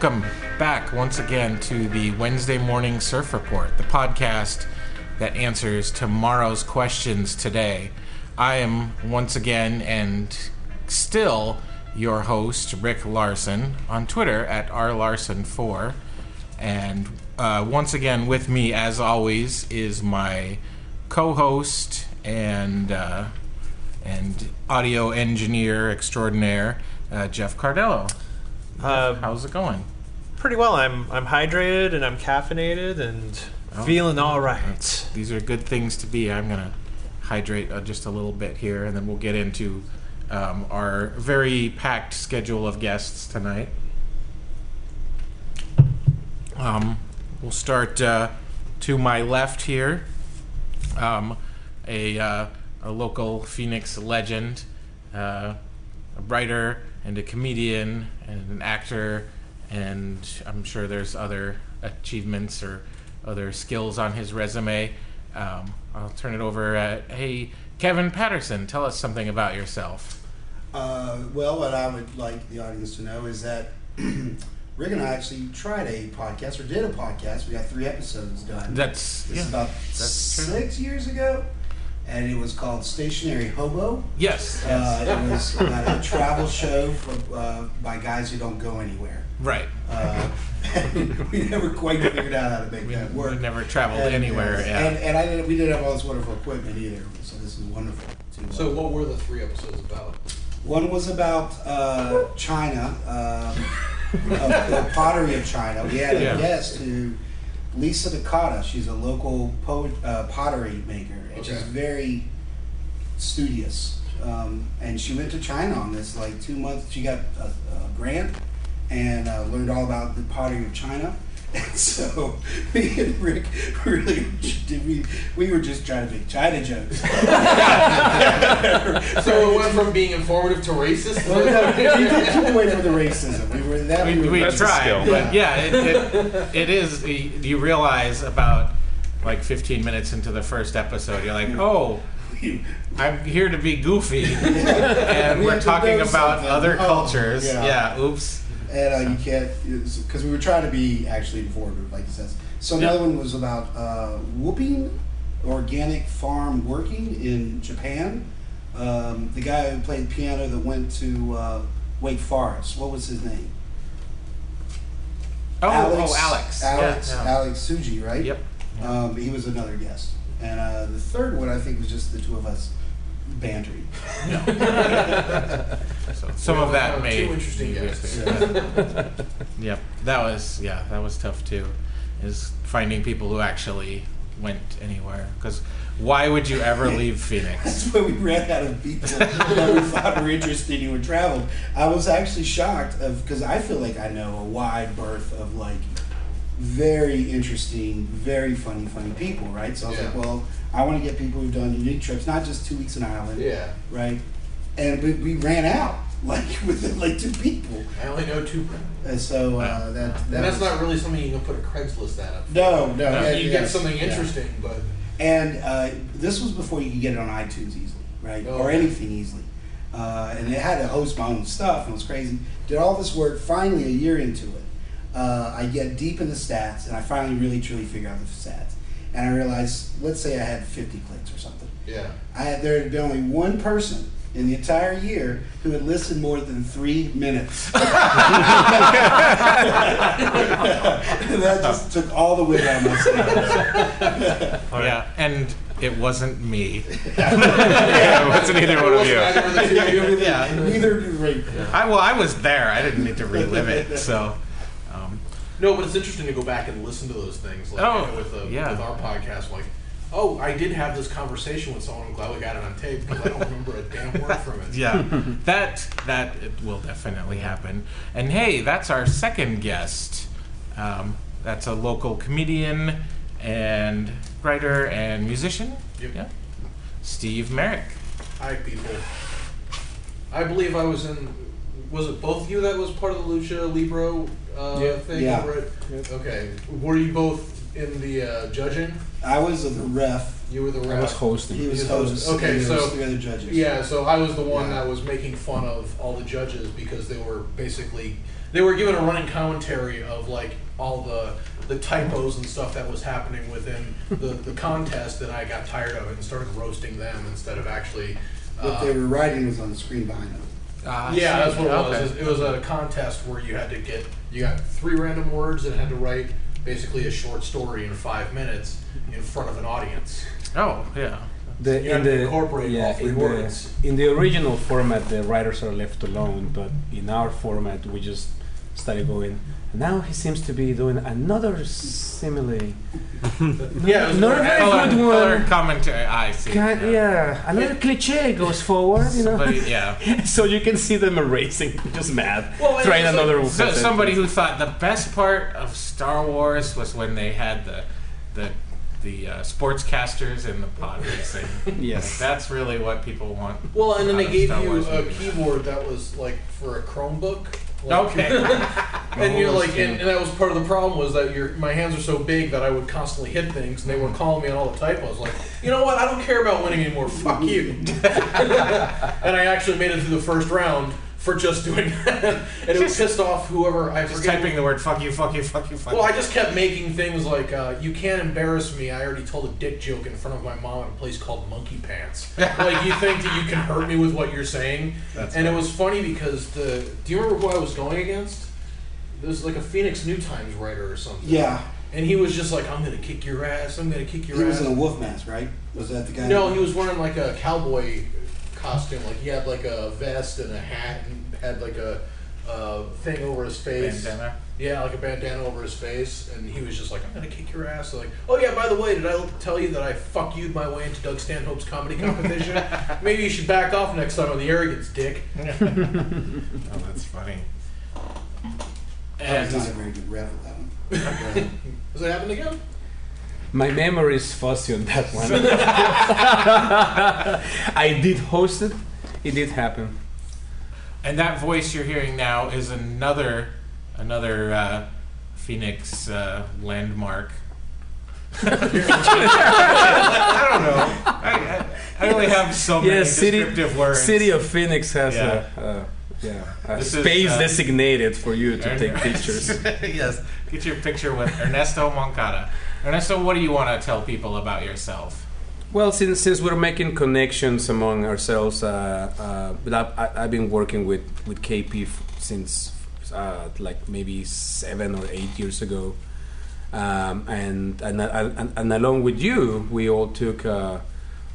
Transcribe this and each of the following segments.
Welcome back once again to the Wednesday Morning Surf Report, the podcast that answers tomorrow's questions today. I am once again and still your host, Rick Larson, on Twitter at rlarson4. And uh, once again, with me, as always, is my co-host and uh, and audio engineer extraordinaire, uh, Jeff Cardello. Uh, How's it going? pretty well. I'm I'm hydrated and I'm caffeinated and Oh. feeling all right. These are good things to be. I'm gonna hydrate uh, just a little bit here, and then we'll get into um, our very packed schedule of guests tonight. Um, we'll start uh, to my left here. Um, a, uh, a local Phoenix legend, uh, a writer and a comedian and an actor, and I'm sure there's other achievements or other skills on his resume. Um, I'll turn it over. Uh, hey, Kevin Patterson, tell us something about yourself. Uh, well, what I would like the audience to know is that Rick and I actually tried a podcast or did a podcast. We got three episodes done. That's this yeah. is about that's true. six years ago, and it was called Stationary Hobo. Yes. Uh, it was about a travel show for, uh, by guys who don't go anywhere. right. Uh, we never quite figured out how to make We, that work. we never traveled And, anywhere. uh, yeah. and, and I didn't, we didn't have all this wonderful equipment either, so this is wonderful. To, uh, So, what were the three episodes about? One was about uh, China, um, of the pottery of China. We had a Yeah. guest who, Lisa Dakota. She's a local po- uh, pottery maker, and she's Okay. very studious. Um, and she went to China on this like two months. She got a, a grant and uh, learned all about the pottery of China. And so me and Rick really did we we were just trying to make China jokes. So, it went from being informative to racist? Well, no, we did keep away from the racism. We were that. we, we, we were, That's tried, skill. but yeah, it, it, it is. You realize about like 15 minutes into the first episode, you're like, oh, I'm here to be goofy, and We we're talking about something. other Oh, cultures. yeah. Yeah. oops. and uh, you can't because we were trying to be actually informative, like it says. So another one was about uh, whooping organic farm working in Japan. Um, the guy who played piano that went to uh, Wake Forest. What was his name? Oh, oh, Alex. Alex. Yeah, yeah. Alex Suji, right? Yep. Um, he was another guest, and uh, the third one I think was just the two of us bantering. So some of that made may two interesting guests. missing. Yep, that was yeah, that was tough too. Is finding people who actually went anywhere because why would you ever leave Phoenix? That's when we ran out of people that we thought were interested who had traveled. I was actually shocked of because I feel like I know a wide berth of like very interesting, very funny, funny people, right? So I was like, well, I want to get people who've done unique trips, not just two weeks in Ireland, Yeah. right? And we, we ran out like within like two people, I only know two. and so uh, that that And that's was- not really something you can put a Craigslist ad up for. no, no. No, You yeah, get something yeah. interesting, but. And uh, this was before you could get it on iTunes easily, right? Oh, or anything easily. Uh, and it had to host my own stuff, and it was crazy. Did all this work. Finally, a year into it, uh, I get deep in the stats, and I finally really truly figure out the stats. And I realize, let's say I had 50 clicks or something. Yeah. I had there had been only one person in the entire year who had listened more than three minutes. that just took all the wind out of my sails. Yeah, and it wasn't me. yeah, it wasn't either one of you. Either of the of you. Yeah, Neither did Ray. I well, I was there. I didn't need to relive it. So, No, but it's interesting to go back and listen to those things. Like Oh, with, the, yeah. with our podcast, like, oh, I did have this conversation with someone. I'm glad we got it on tape because I don't remember a damn word from it. yeah, that that it will definitely happen. And hey, that's our second guest. Um, that's a local comedian and writer and musician. Yep. Yeah, Steve Merrick. Hi, people. I believe I was in. Was it both of you that was part of the Lucha Libre uh, Yeah. thing? Yeah. Right? Okay. Were you both in the uh, judging? I was the ref You were the ref. I ref. was hosting. He was He was host. okay, and there was so- three other judges. Yeah, so I was the one Yeah. that was making fun of all the judges because they were basically they were given a running commentary of like all the the typos and stuff that was happening within the, the contest, and I got tired of it and started roasting them instead of actually. What uh, they were writing was on the screen behind them. Ah, I yeah, see. that's what it Okay. was. It was a contest where you had to get you got three random words and had to write basically a short story in five minutes in front of an audience. Oh, yeah. The, You have to incorporate all three in words. The, in the original format, the writers are left alone, but in our format, we just started going. Now he seems to be doing another simile. Yeah, it was Not a very Color, good color one. commentary. I see. Kind, yeah, another cliche goes forward, you know. Somebody, yeah. so you can see them erasing, just mad, Well, trying it's like- another. So, somebody who thought the best part of Star Wars was when they had the the the uh, sportscasters in the pod racing. Yes. That's really what people want. Well, and then they gave Star you Wars a movies. keyboard that was like for a Chromebook. Like- Okay. and you're like, and, and that was part of the problem was that your my hands are so big that I would constantly hit things, and they were mm-hmm. calling me on all the typos. Like, you know what? I don't care about winning anymore. Fuck you. and I actually made it through the first round for just doing that, and it was pissed off whoever I Just forget. typing the word "fuck you, fuck you, fuck you, fuck Well. I just kept making things like, uh, "You can't embarrass me." I already told a dick joke in front of my mom at a place called Monkey Pants. like, you think that you can hurt me with what you're saying? That's and it was funny because the. Do you remember who I was going against? There was like a Phoenix New Times writer or something. Yeah, And he was just like, "I'm gonna kick your ass. I'm gonna kick your he ass." was in a wolf mask, right? Was that the guy? no, he was wearing like a cowboy costume. Like he had like a vest and a hat and had like a. Uh, thing over his face. Bandana. Yeah, like a bandana over his face, and he was just like, "I'm gonna kick your ass." like, oh yeah, by the way, did I tell you that I fuck you my way into Doug Stanhope's comedy competition? Maybe you should back off next time on the arrogance, dick. Oh, that's funny. I was not a very good ref that one. Does that happen again? My memory is fuzzy on that one. I did host it. It did happen. and that voice you're hearing now is another another uh, Phoenix uh, landmark. I don't know. I, I, I only have so many city, descriptive words. city of Phoenix has Yeah. a, uh, yeah, a This is, space uh, designated for you to take pictures. yes, get your picture with Ernesto Moncada. Ernesto, what do you want to tell people about yourself? Well, since since we're making connections among ourselves, uh, uh, but I've, I've been working with with KP f- since uh, like maybe seven or eight years ago, um, and, and and and along with you, we all took uh,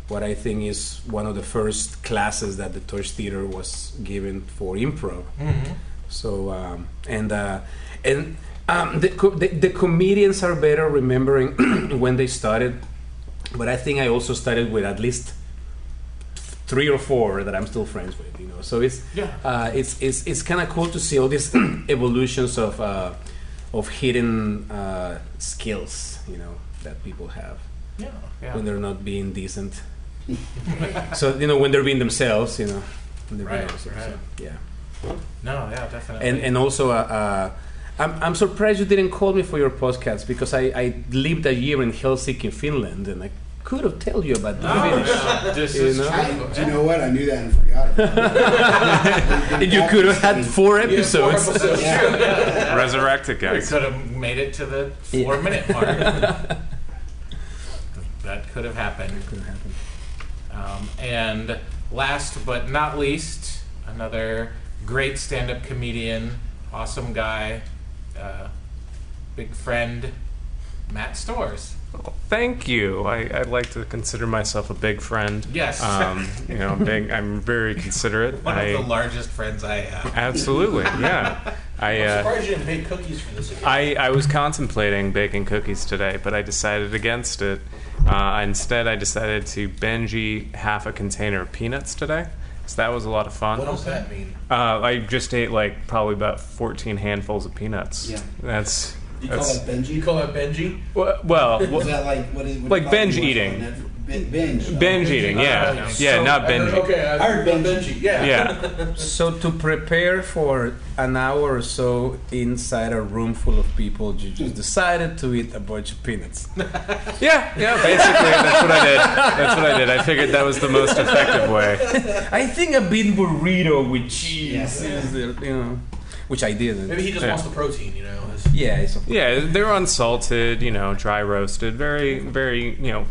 what I think is one of the first classes that the Torch Theater was given for improv. Mm-hmm. So um, and uh, and um, the, co- the the comedians are better remembering when they started, but I think I also started with at least three or four that I'm still friends with. You know, so it's Yeah. uh, it's it's it's kind of cool to see all these evolutions of uh, of hidden uh, skills. You know that people have Yeah, yeah. when they're not being decent. so you know when they're being themselves. You know. when they're being Right, themselves, right. so, yeah. No, yeah, definitely. and and also uh, uh, I'm, I'm surprised you didn't call me for your podcast because I, I lived a year in Helsinki, Finland, and I could have told you about the Oh, Finnish. yeah, this You is know? I, do you know what? I knew that and forgot about it. You could have had four Yeah, four episodes. episodes. Yeah. Resurrected We guys. could have made it to the four minute mark. that could have happened. Could have happened. Um, and last but not least, another great stand up comedian, awesome guy, uh, big friend, Matt Stores. Well, thank you. I, I'd like to consider myself a big friend. Yes. Um, you know, big. I'm very considerate. One I, of the largest friends I have. absolutely, yeah. I. I'm Uh, surprised you didn't bake cookies for this. I, I was contemplating baking cookies today, but I decided against it. Uh, instead, I decided to Benji half a container of peanuts today. So that was a lot of fun. what does that mean? Uh, I just ate like probably about 14 handfuls of peanuts. Yeah. That's You call that's that Benji? You call that Benji? well, well Is that like what is what Like do you call it binge eating. On Netflix? Binge. Binge eating, yeah. yeah. Yeah, So- not uh, I heard- binging. Okay, I I heard heard Benji. Benji. Yeah. Yeah. So to prepare for an hour or so inside a room full of people, you just decided to eat a bunch of peanuts. Yeah, yeah, basically that's what I did. That's what I did. I figured that was the most effective way. I think a bean burrito with cheese Yeah. is, the, you know, which I didn't. Maybe he just Yeah. wants the protein, you know. His- yeah, it's Yeah, they're unsalted, you know, dry roasted, very very, you know,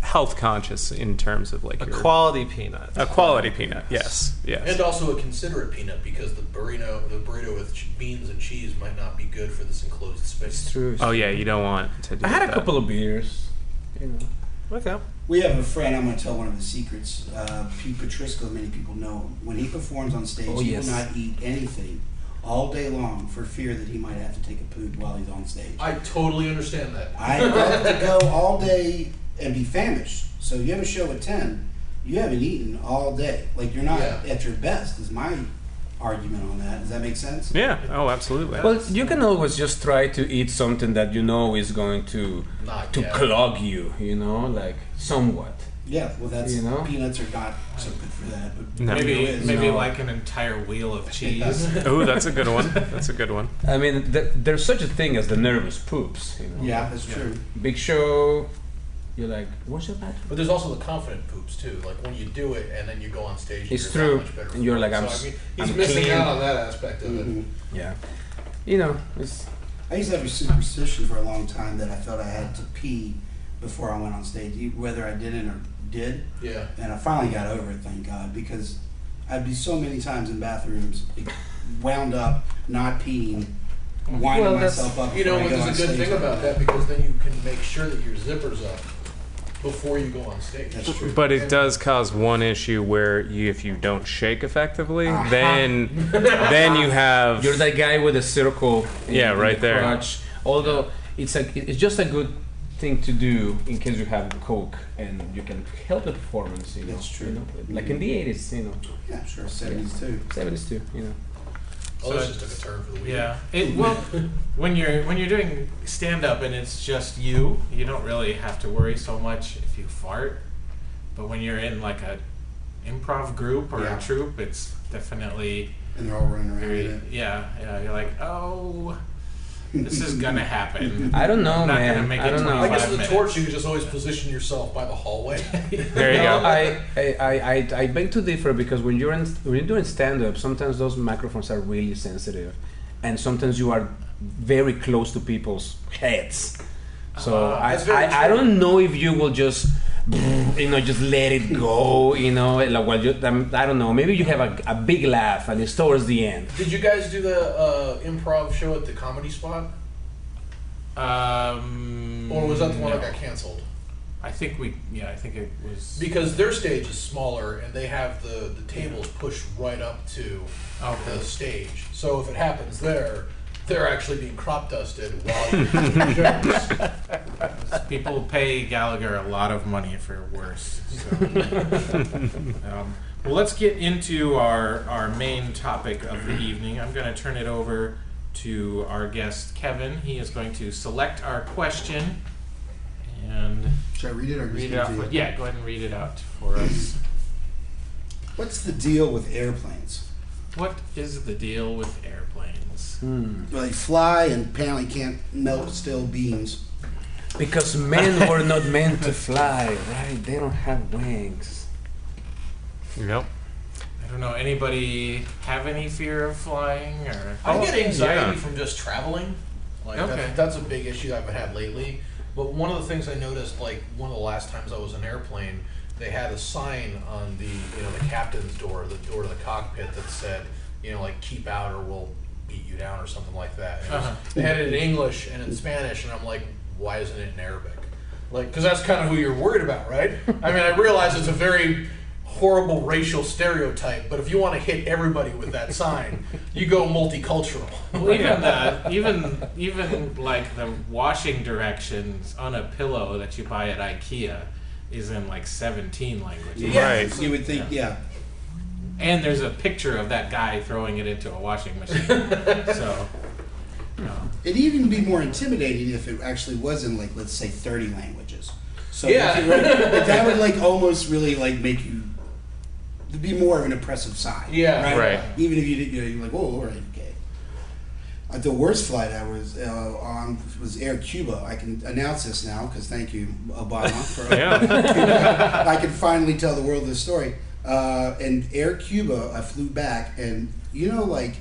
health conscious in terms of like A your quality peanut. a quality peanut. Yes. Yes. And also a considerate peanut because the burrito, the burrito with ch- beans and cheese might not be good for this enclosed space. it's true. Oh yeah, you don't want to do I had a that. couple of beers. You know. Okay. We have a friend. I'm going to tell one of the secrets. Uh, Pete Patrisco. Many people know him. When he performs on stage, Oh, he yes. will not eat anything all day long for fear that he might have to take a poop while he's on stage. I totally understand that. I have to go all day and be famished. So you have a show at ten, you haven't eaten all day. Like you're not Yeah. at your best. Is my argument on that? Does that make sense? Yeah. Oh, absolutely. Well, you can always just try to eat something that you know is going to Not to yet. clog you. You know, like somewhat. Yeah. Well, that's You know? peanuts are not so good for that. But No. Maybe maybe No. like an entire wheel of cheese. Oh, that's a good one. That's a good one. I mean, th- there's such a thing as the nervous poops. You know. yeah, that's true. Big show. You're like, what's your bathroom? But there's also the confident poops too. Like when you do it and then you go on stage. and It's you're true. Much better And you're like, I'm I s- mean, he's I'm missing clean. out on that aspect of it. Mhm. Yeah. You know, it's I used to have a superstition for a long time that I felt I had to pee before I went on stage, whether I didn't or did. Yeah. And I finally got over it, thank God, because I'd be so many times in bathrooms, wound up, not peeing, winding Well, that's- myself up. You know, before I but go on there's a good thing about that because then you can make sure that your zipper's up before you go on stage. That's true. But it does cause one issue where you, if you don't shake effectively, ah. then then you have you're that guy with a circle. in- Yeah, in right the there. crotch. Although it's a, it's just a good thing to do in case you have coke and you can help the performance. You know, That's true. You know, like in the '80s, you know, Yeah, sure, 70s too. '70s too. You know. Oh, So this just took a turn for the week. Yeah. It well when you're when you're doing stand up and it's just you, you don't really have to worry so much if you fart. But when you're in like a improv group or Yeah. a troupe, it's definitely And they're all running around very yeah, yeah, you're like, "Oh, this is going to happen." I don't know, I'm not man. gonna make I don't know. I guess with the minutes. torch, you could just always position yourself by the hallway. there you No, go. I, I, I, I, I beg to differ because when you're in, when you're doing stand up, sometimes those microphones are really sensitive, and sometimes you are very close to people's heads. So Ah, I, that's very I, I true. don't know if you will just you know just let it go. You know, like while you, um, I don't know. Maybe you have a, a big laugh and it's towards the end. Did you guys do the uh, improv show at the comedy spot? Um Or was that the one no. that got canceled? I think we yeah, I think it was Because their stage is smaller and they have the, the tables pushed right up to Okay. the stage. So if it happens there, they're actually being crop dusted while you're doing jokes. People pay Gallagher a lot of money for worse. So. um, well, let's get into our, our main topic of the evening. I'm going to turn it over to our guest, Kevin. He is going to select our question and Should I read it or just read it it out. For, yeah, go ahead and read it out for us. What's the deal with airplanes? What is the deal with airplanes? Hmm. Well, they fly and apparently can't melt steel beams. Because men were not meant to fly, right? They don't have wings. Yep. I don't know. Anybody have any fear of flying or? I get anxiety yeah. from just traveling. Like Okay. that's, that's a big issue I've had lately. But one of the things I noticed, like one of the last times I was in an airplane, they had a sign on the you know the captain's door, the door to the cockpit that said, you know, like keep out or we'll beat you down or something like that. And it was- Uh-huh. They had it in English and in Spanish, and I'm like, why isn't it in Arabic? Like, because that's kind of who you're worried about, right? I mean, I realize it's a very horrible racial stereotype, but if you want to hit everybody with that sign, you go multicultural. Well, even the even even like the washing directions on a pillow that you buy at IKEA is in like 17 languages. Yeah. Right. You would think, yeah. And there's a picture of that guy throwing it into a washing machine. so, no. It'd even be more intimidating if it actually was in, like, let's say 30 languages. So Yeah. if you were- but that would like almost really like make you be more of an impressive side. Yeah. right. Right. Even if you did, you know, you're like, whoa, all right, okay. Uh, the worst flight I was uh, on was Air Cuba. I can announce this now because thank you, Obama. For Yeah. I can finally tell the world this story. Uh, and Air Cuba, I flew back, and you know, like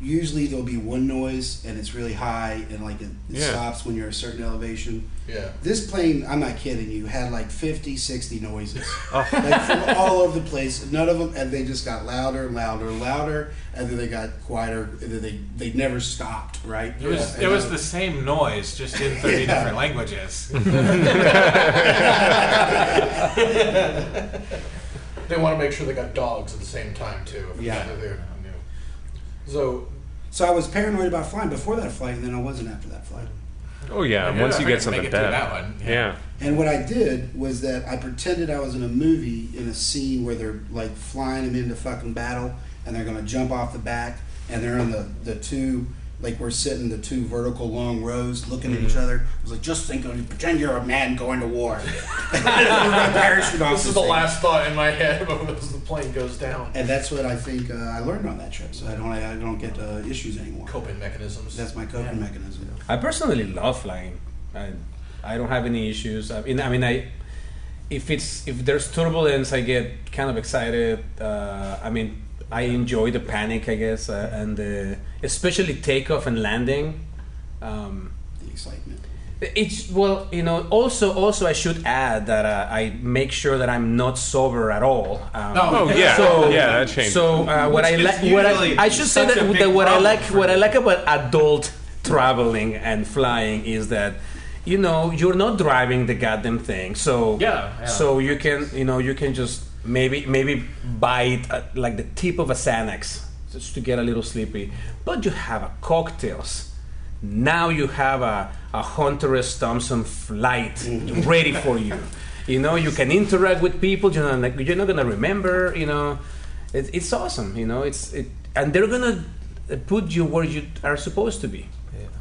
usually there'll be one noise, and it's really high, and like it, it Yeah. stops when you're at a certain elevation. Yeah. This plane, I'm not kidding you, had like 50, 60 noises. Oh. Like from all over the place. None of them, and they just got louder and louder and louder, and then they got quieter, and then they, they never stopped, right? It was And, it was the same noise, just in thirty Yeah. different languages. They want to make sure they got dogs at the same time too. if Yeah. they're new. So So I was paranoid about flying before that flight, and then I wasn't after that flight. Oh yeah. Yeah, Once you get something make it through bad. that one, yeah. Yeah. And what I did was that I pretended I was in a movie in a scene where they're like flying them into fucking battle and they're gonna jump off the back and they're in the, the two like we're sitting the two vertical long rows looking at each other. I was like, just think of pretend you're a man going to war. and we're gonna parachute off this is the thing. last thought in my head as the plane goes down. And that's what I think uh, I learned on that trip. So I don't I don't get uh, issues anymore. Coping mechanisms. That's my coping mechanism. I personally love flying. I, I don't have any issues. I mean, I mean, I if it's if there's turbulence, I get kind of excited. Uh, I mean, I enjoy the panic, I guess, uh, and uh, especially takeoff and landing. Um, The excitement. it's well, you know. Also, also, I should add that uh, I make sure that I'm not sober at all. Um, Oh yeah. So yeah. That changed. So uh, what I like, what I, I should say that, that what I like, what I like about adult traveling and flying is that you know you're not driving the goddamn thing. So Yeah, yeah. so you can you know you can just maybe maybe bite at, like the tip of a Xanax just to get a little sleepy, but you have a cocktails. Now you have a, a Hunter S. Thompson flight ready for you. You know, you can interact with people. You're not, like, you're not gonna remember. You know, it, it's awesome. You know, it's it, and they're gonna put you where you are supposed to be.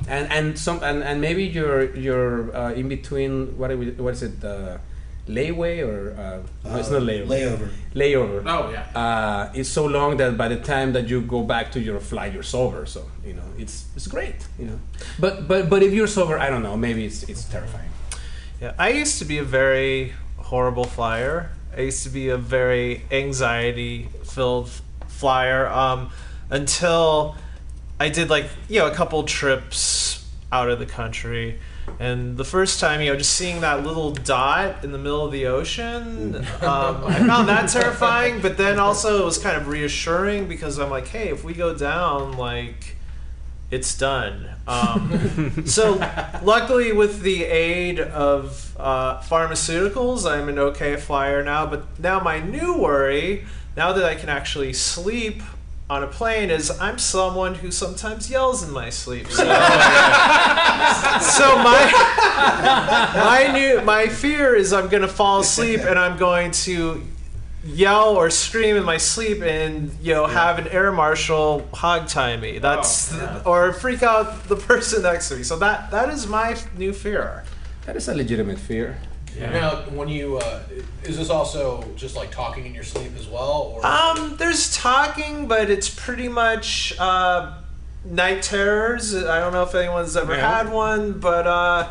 And and some and, and maybe you're you're uh, in between. What are we, what is it? Uh, layaway or uh, no, it's not layaway. Layover. Layover Oh yeah. uh, it's so long that by the time that you go back to your flight, you're sober. So you know, it's it's great. You know, but but but if you're sober, I don't know. Maybe it's it's terrifying. Yeah, I used to be a very horrible flyer. I used to be a very anxiety filled flyer um, until I did like you know a couple trips out of the country. And the first time, you know, just seeing that little dot in the middle of the ocean, um, I found that terrifying. But then also, it was kind of reassuring because I'm like, hey, if we go down, like, it's done. Um, so, luckily, with the aid of uh, pharmaceuticals, I'm an okay flyer now. But now, my new worry, now that I can actually sleep on a plane, is I'm someone who sometimes yells in my sleep. So, so my my new my fear is I'm gonna fall asleep and I'm going to yell or scream in my sleep and you know have an air marshal hog tie me. That's oh, or freak out the person next to me. So that that is my new fear. That is a legitimate fear. Now, when you uh, is this also just like talking in your sleep as well, or Um, there's talking, but it's pretty much uh, night terrors. I don't know if anyone's ever Yeah. had one, but uh,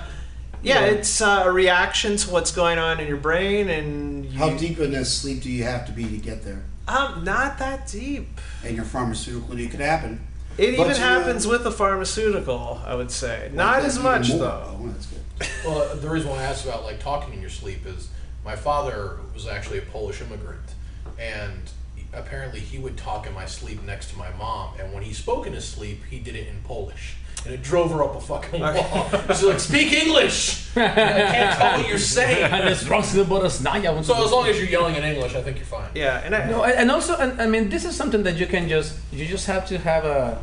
yeah, Yeah. it's uh, a reaction to what's going on in your brain, and you, How deep in that sleep do you have to be to get there? Um, not that deep. And your pharmaceutical, it could happen. It But even happens uh, with the pharmaceutical, I would say. Not as much more. though. Oh, that's good. Well, the reason why I asked about like talking in your sleep is my father was actually a Polish immigrant, and apparently he would talk in my sleep next to my mom, and when he spoke in his sleep, he did it in Polish. And it drove her up a fucking wall. She's like, "Speak English! I can't tell what you're saying." So as long as you're yelling in English, I think you're fine. Yeah, and I, No, and and also, and, I mean, this is something that you can just you just have to have a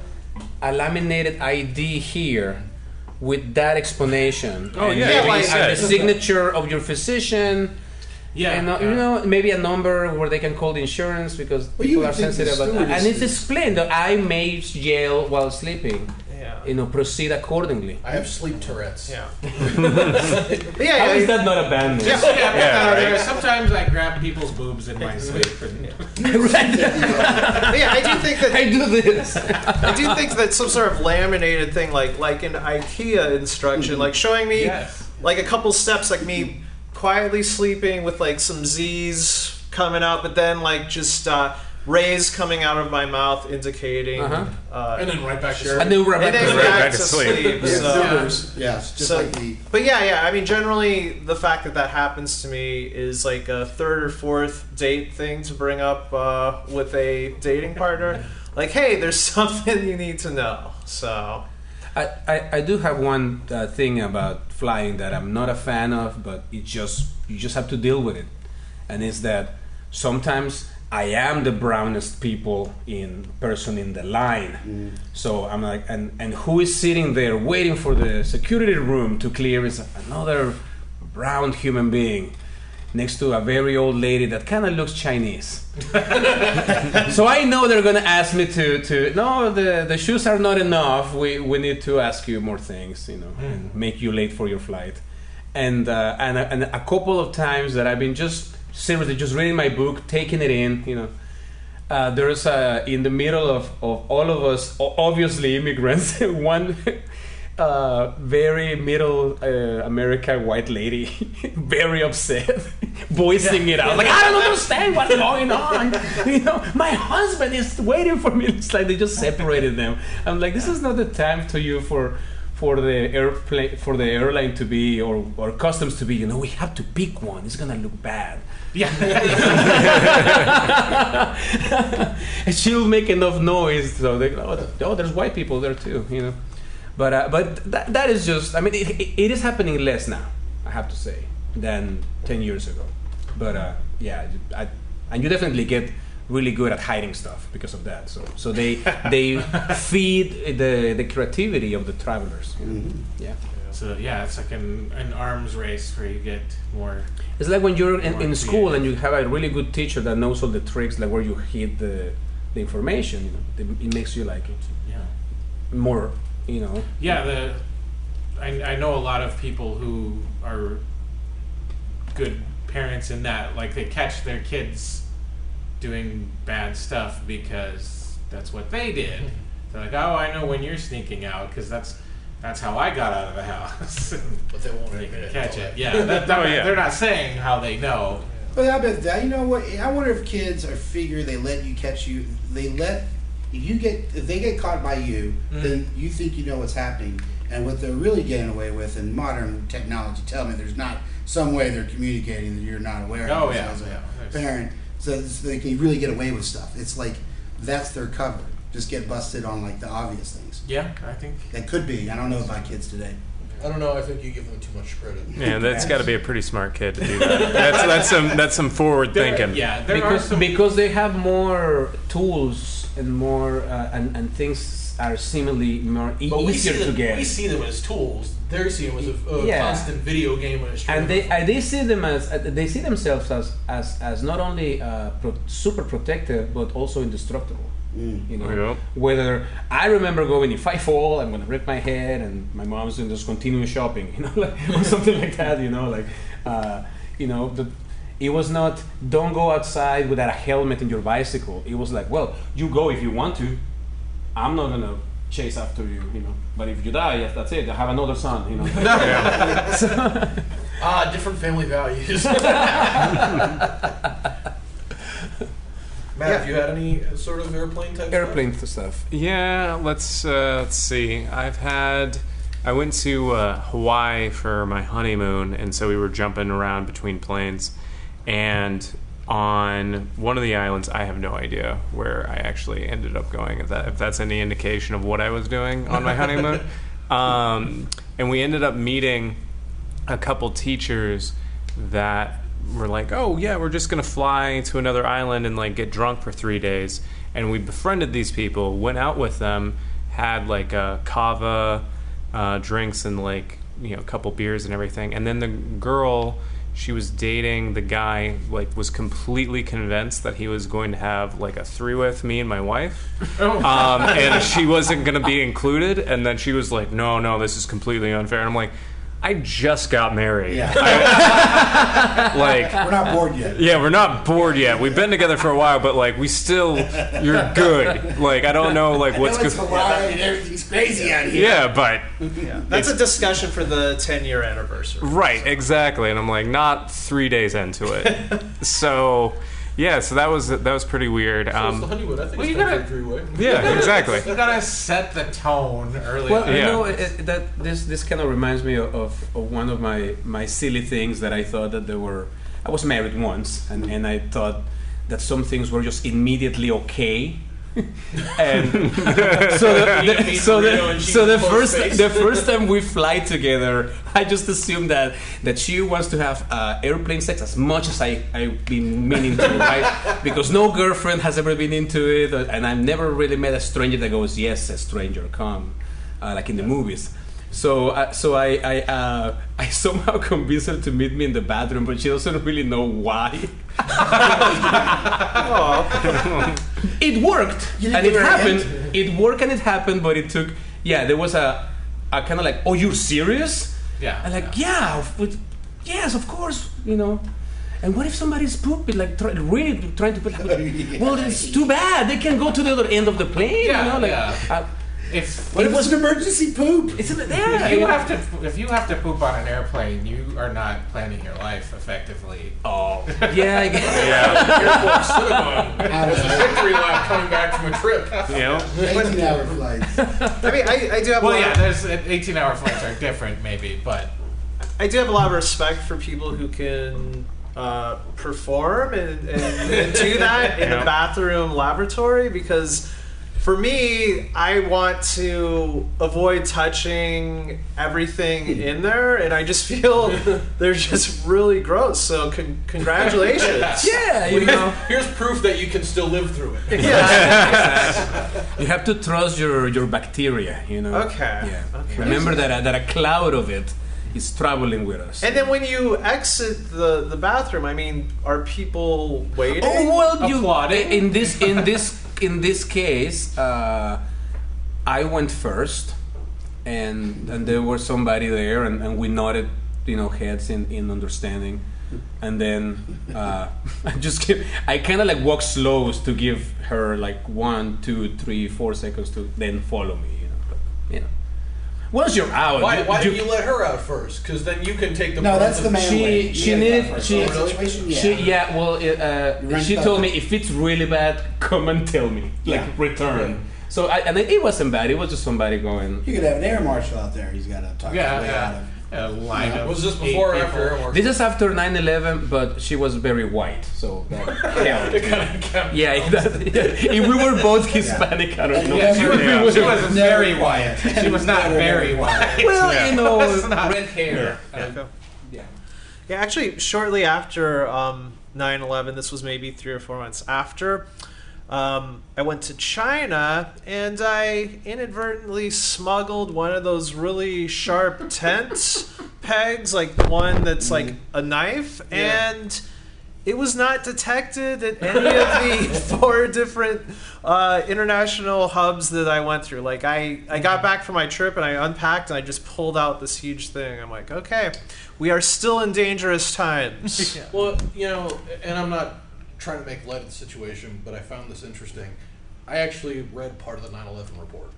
a laminated ID here with that explanation. Oh, and yeah, maybe like- and the signature of your physician. Yeah. and uh, you know maybe a number where they can call the insurance because Well, people would are sensitive about that. and it's explained that I may yell while sleeping. Yeah. you know, proceed accordingly. I have sleep Tourette's. Yeah. Yeah, How yeah, is that not a bad news? Yeah, Yeah, uh, right. there- sometimes I grab people's boobs in my sleep. And, yeah, I do think that I do this. I do think that some sort of laminated thing, like like an IKEA instruction, like showing me Yes. like a couple steps, like me quietly sleeping with like some Z's coming out, but then like just uh, rays coming out of my mouth indicating. Uh-huh. uh And then right back to Sure. sleep. And then we're and then Right back, back to to sleep. sleep. so- Numbers, yes, just So- like the But yeah, yeah. I mean, generally, the fact that that happens to me is like a third or fourth date thing to bring up uh, with a dating partner. Like, hey, there's something you need to know. So, I, I, I do have one uh, thing about flying that I'm not a fan of, but it just you just have to deal with it, and it's that sometimes I am the brownest people in person in the line. So I'm like, and and who is sitting there waiting for the security room to clear is another brown human being next to a very old lady that kind of looks Chinese. so I know they're gonna ask me to to no the the shoes are not enough. We we need to ask you more things, you know, and make you late for your flight. And uh, and and a couple of times that I've been just seriously just reading my book, taking it in, you know. Uh, there's a, in the middle of, of all of us, obviously immigrants, one uh, very middle uh, America white lady, very upset, voicing it out like I don't understand what's going on. You know, my husband is waiting for me. It's like they just separated them. I'm like, this is not the time to you for for the airplane for the airline to be or or customs to be. You know, we have to pick one. It's gonna look bad. yeah. and she'll make enough noise so they oh, oh there's white people there too you know but uh, but that, that is just i mean it, it, it is happening less now i have to say than 10 years ago but uh, yeah I, and you definitely get really good at hiding stuff because of that so so they they feed the the creativity of the travelers mm-hmm. you know? yeah So yeah, it's like an, an arms race where you get more. it's like when you're in, in school and you have a really good teacher that knows all the tricks like where you hid the the information you know it, it makes you like Yeah. more you know Yeah, the I, I know a lot of people who are good parents in that like they catch their kids doing bad stuff because that's what they did. Mm-hmm. They're like, oh, I know when you're sneaking out because that's that's how I got out of the house. But they won't they admit can it. catch until it. Yeah, that, that- Oh, yeah. they're not saying how they know. But I bet that you know what? I wonder if kids are figure they let you catch you. They let if you get if they get caught by you, mm-hmm. then you think you know what's happening. And what they're really getting away with in modern technology, tell me there's not some way they're communicating that you're not aware Oh, of yeah, as a yeah. There's- parent, so, so they can really get away with stuff. It's like that's their cover. Just get busted on like the obvious things. Yeah, I think. That could be. I don't know about kids today. I don't know. I think you give them too much credit. Yeah, that's got to be a pretty smart kid to do that. That's that's some that's some forward There- thinking. Yeah, there because are some. because they have more tools and more uh, and and things are seemingly more e- But we see, easier to get. we see them as tools. They see them as a, a Yeah. constant video game and a stream and they and they see them as uh, they see themselves as as, as not only uh, pro- super protective but also indestructible. You know, Yep. whether I remember going if I fall, I'm gonna rip my head, and my mom's gonna just continue shopping, you know, like, or something like that. You know, like uh, you know the. It was not don't go outside without a helmet in your bicycle. It was like, well, you go if you want to. I'm not gonna chase after you, you know. But if you die, yes, that's it. I have another son, you know. ah, different family values. Matt, have you had any uh, sort of airplane type Airplane stuff. Yeah, let's uh, let's see. I've had I went to uh, Hawaii for my honeymoon, and so we were jumping around between planes. And on one of the islands, I have no idea where I actually ended up going. If that if that's any indication of what I was doing on my honeymoon, um, and we ended up meeting a couple teachers that were like, "Oh yeah, we're just gonna fly to another island and like get drunk for three days." And we befriended these people, went out with them, had like a kava uh, drinks and like you know a couple beers and everything. And then the girl she was dating the guy like was completely convinced that he was going to have like a three with me and my wife. Um, and she wasn't going to be included and then she was like no no this is completely unfair. And i'm like i just got married Yeah. like We're not bored yet. yeah we're not bored yet we've been together for a while but like we still you're good like i don't know like what's I know good Hawaii and everything's crazy out here. yeah but That's a discussion for the 10 year anniversary. Right, exactly. And I'm like, not three days into it. so, yeah, so that was that was pretty weird. So it's the Um, honeymoon. I think well, it's you time gotta- three-way. yeah, exactly. You gotta set the tone early. Well, on. you Yeah. know it, it- that this this kind of reminds me of, of, of one of my my silly things that I thought that there were. I was married once, and, and I thought that some things were just immediately okay. and so the, the, so the, so the first the first time we fly together, I just assumed that that she wants to have uh, airplane sex as much as I I've been meaning to, right? Because no girlfriend has ever been into it, and I've never really met a stranger that goes, "Yes, a stranger, come," uh, like in the movies. So, uh, so I I, uh, I somehow convinced her to meet me in the bathroom, but she doesn't really know why. it worked, and it give her a happened. hint? It worked and it happened, but it took. Yeah, there was a, a kind of like, "Oh, you're serious?" Yeah, And like, yeah, of- with, yes, of course, you know. And what if somebody's pooping, like try, really trying to put? Like, well, it's too bad. They can go to the other end of the plane. Yeah, you know, like, yeah. uh, if What if it's an emergency poop? it's in if there. you have to if you have to poop on an airplane, you are not planning your life effectively. Oh, yeah, I guess. Yeah, Airport Cinnabon. It's a victory lap coming back from a trip. you know. 18 hour flights. I mean, I, I do have a Well, lot yeah, there's 18 hour flights are different, maybe, but I do have a lot of respect for people who can uh, perform and, and, and do that in Yeah. a bathroom laboratory because for me, I want to avoid touching everything hmm. in there, and I just feel they're just really gross. So, con- congratulations. Yeah, you know, Here's proof that you can still live through it. you have to trust your your bacteria. You know. Okay, Yeah. okay. Remember that a, that a cloud of it is traveling with us. And then when you exit the, the bathroom, I mean, are people waiting? Oh well, you Applauding? in this in this in this case, uh, I went first, and and there was somebody there, and, and we nodded, you know, heads in, in understanding, and then uh, I just give, I kind of like walk slow to give her like one, two, three, four seconds to then follow me, you know, but, you know. Once you're out, Why, you- why you- didn't you let her out first? Because then you can take the. No, brunt that's of- the man she You she gotta needed go first. she, In that situation, yeah. she yeah well it, uh, run she stuff. told me if it's really bad come and tell me like Yeah. return so I, and it wasn't bad it was just somebody going You could have an air marshal out there. He's got to talk yeah, his way out yeah. of. A line of Was this eight before or people. after Airmark? this is after 9-11 but she was very white so that helped yeah, it does- yeah if we were both Hispanic I don't know Yeah, she was, Yeah. she was Never very white. She was not very white. well Yeah. you know That's not- red hair Yeah. Yeah, actually, shortly after um, 9/11, this was maybe three or four months after. Um, I went to China and I inadvertently smuggled one of those really sharp tent pegs, like the one that's like a knife, and it was not detected at any of the four different uh, international hubs that I went through. Like I, I got back from my trip and I unpacked and I just pulled out this huge thing. I'm like, okay, we are still in dangerous times. Well, you know, and I'm not trying to make light of the situation, but I found this interesting. I actually read part of the 9/11 report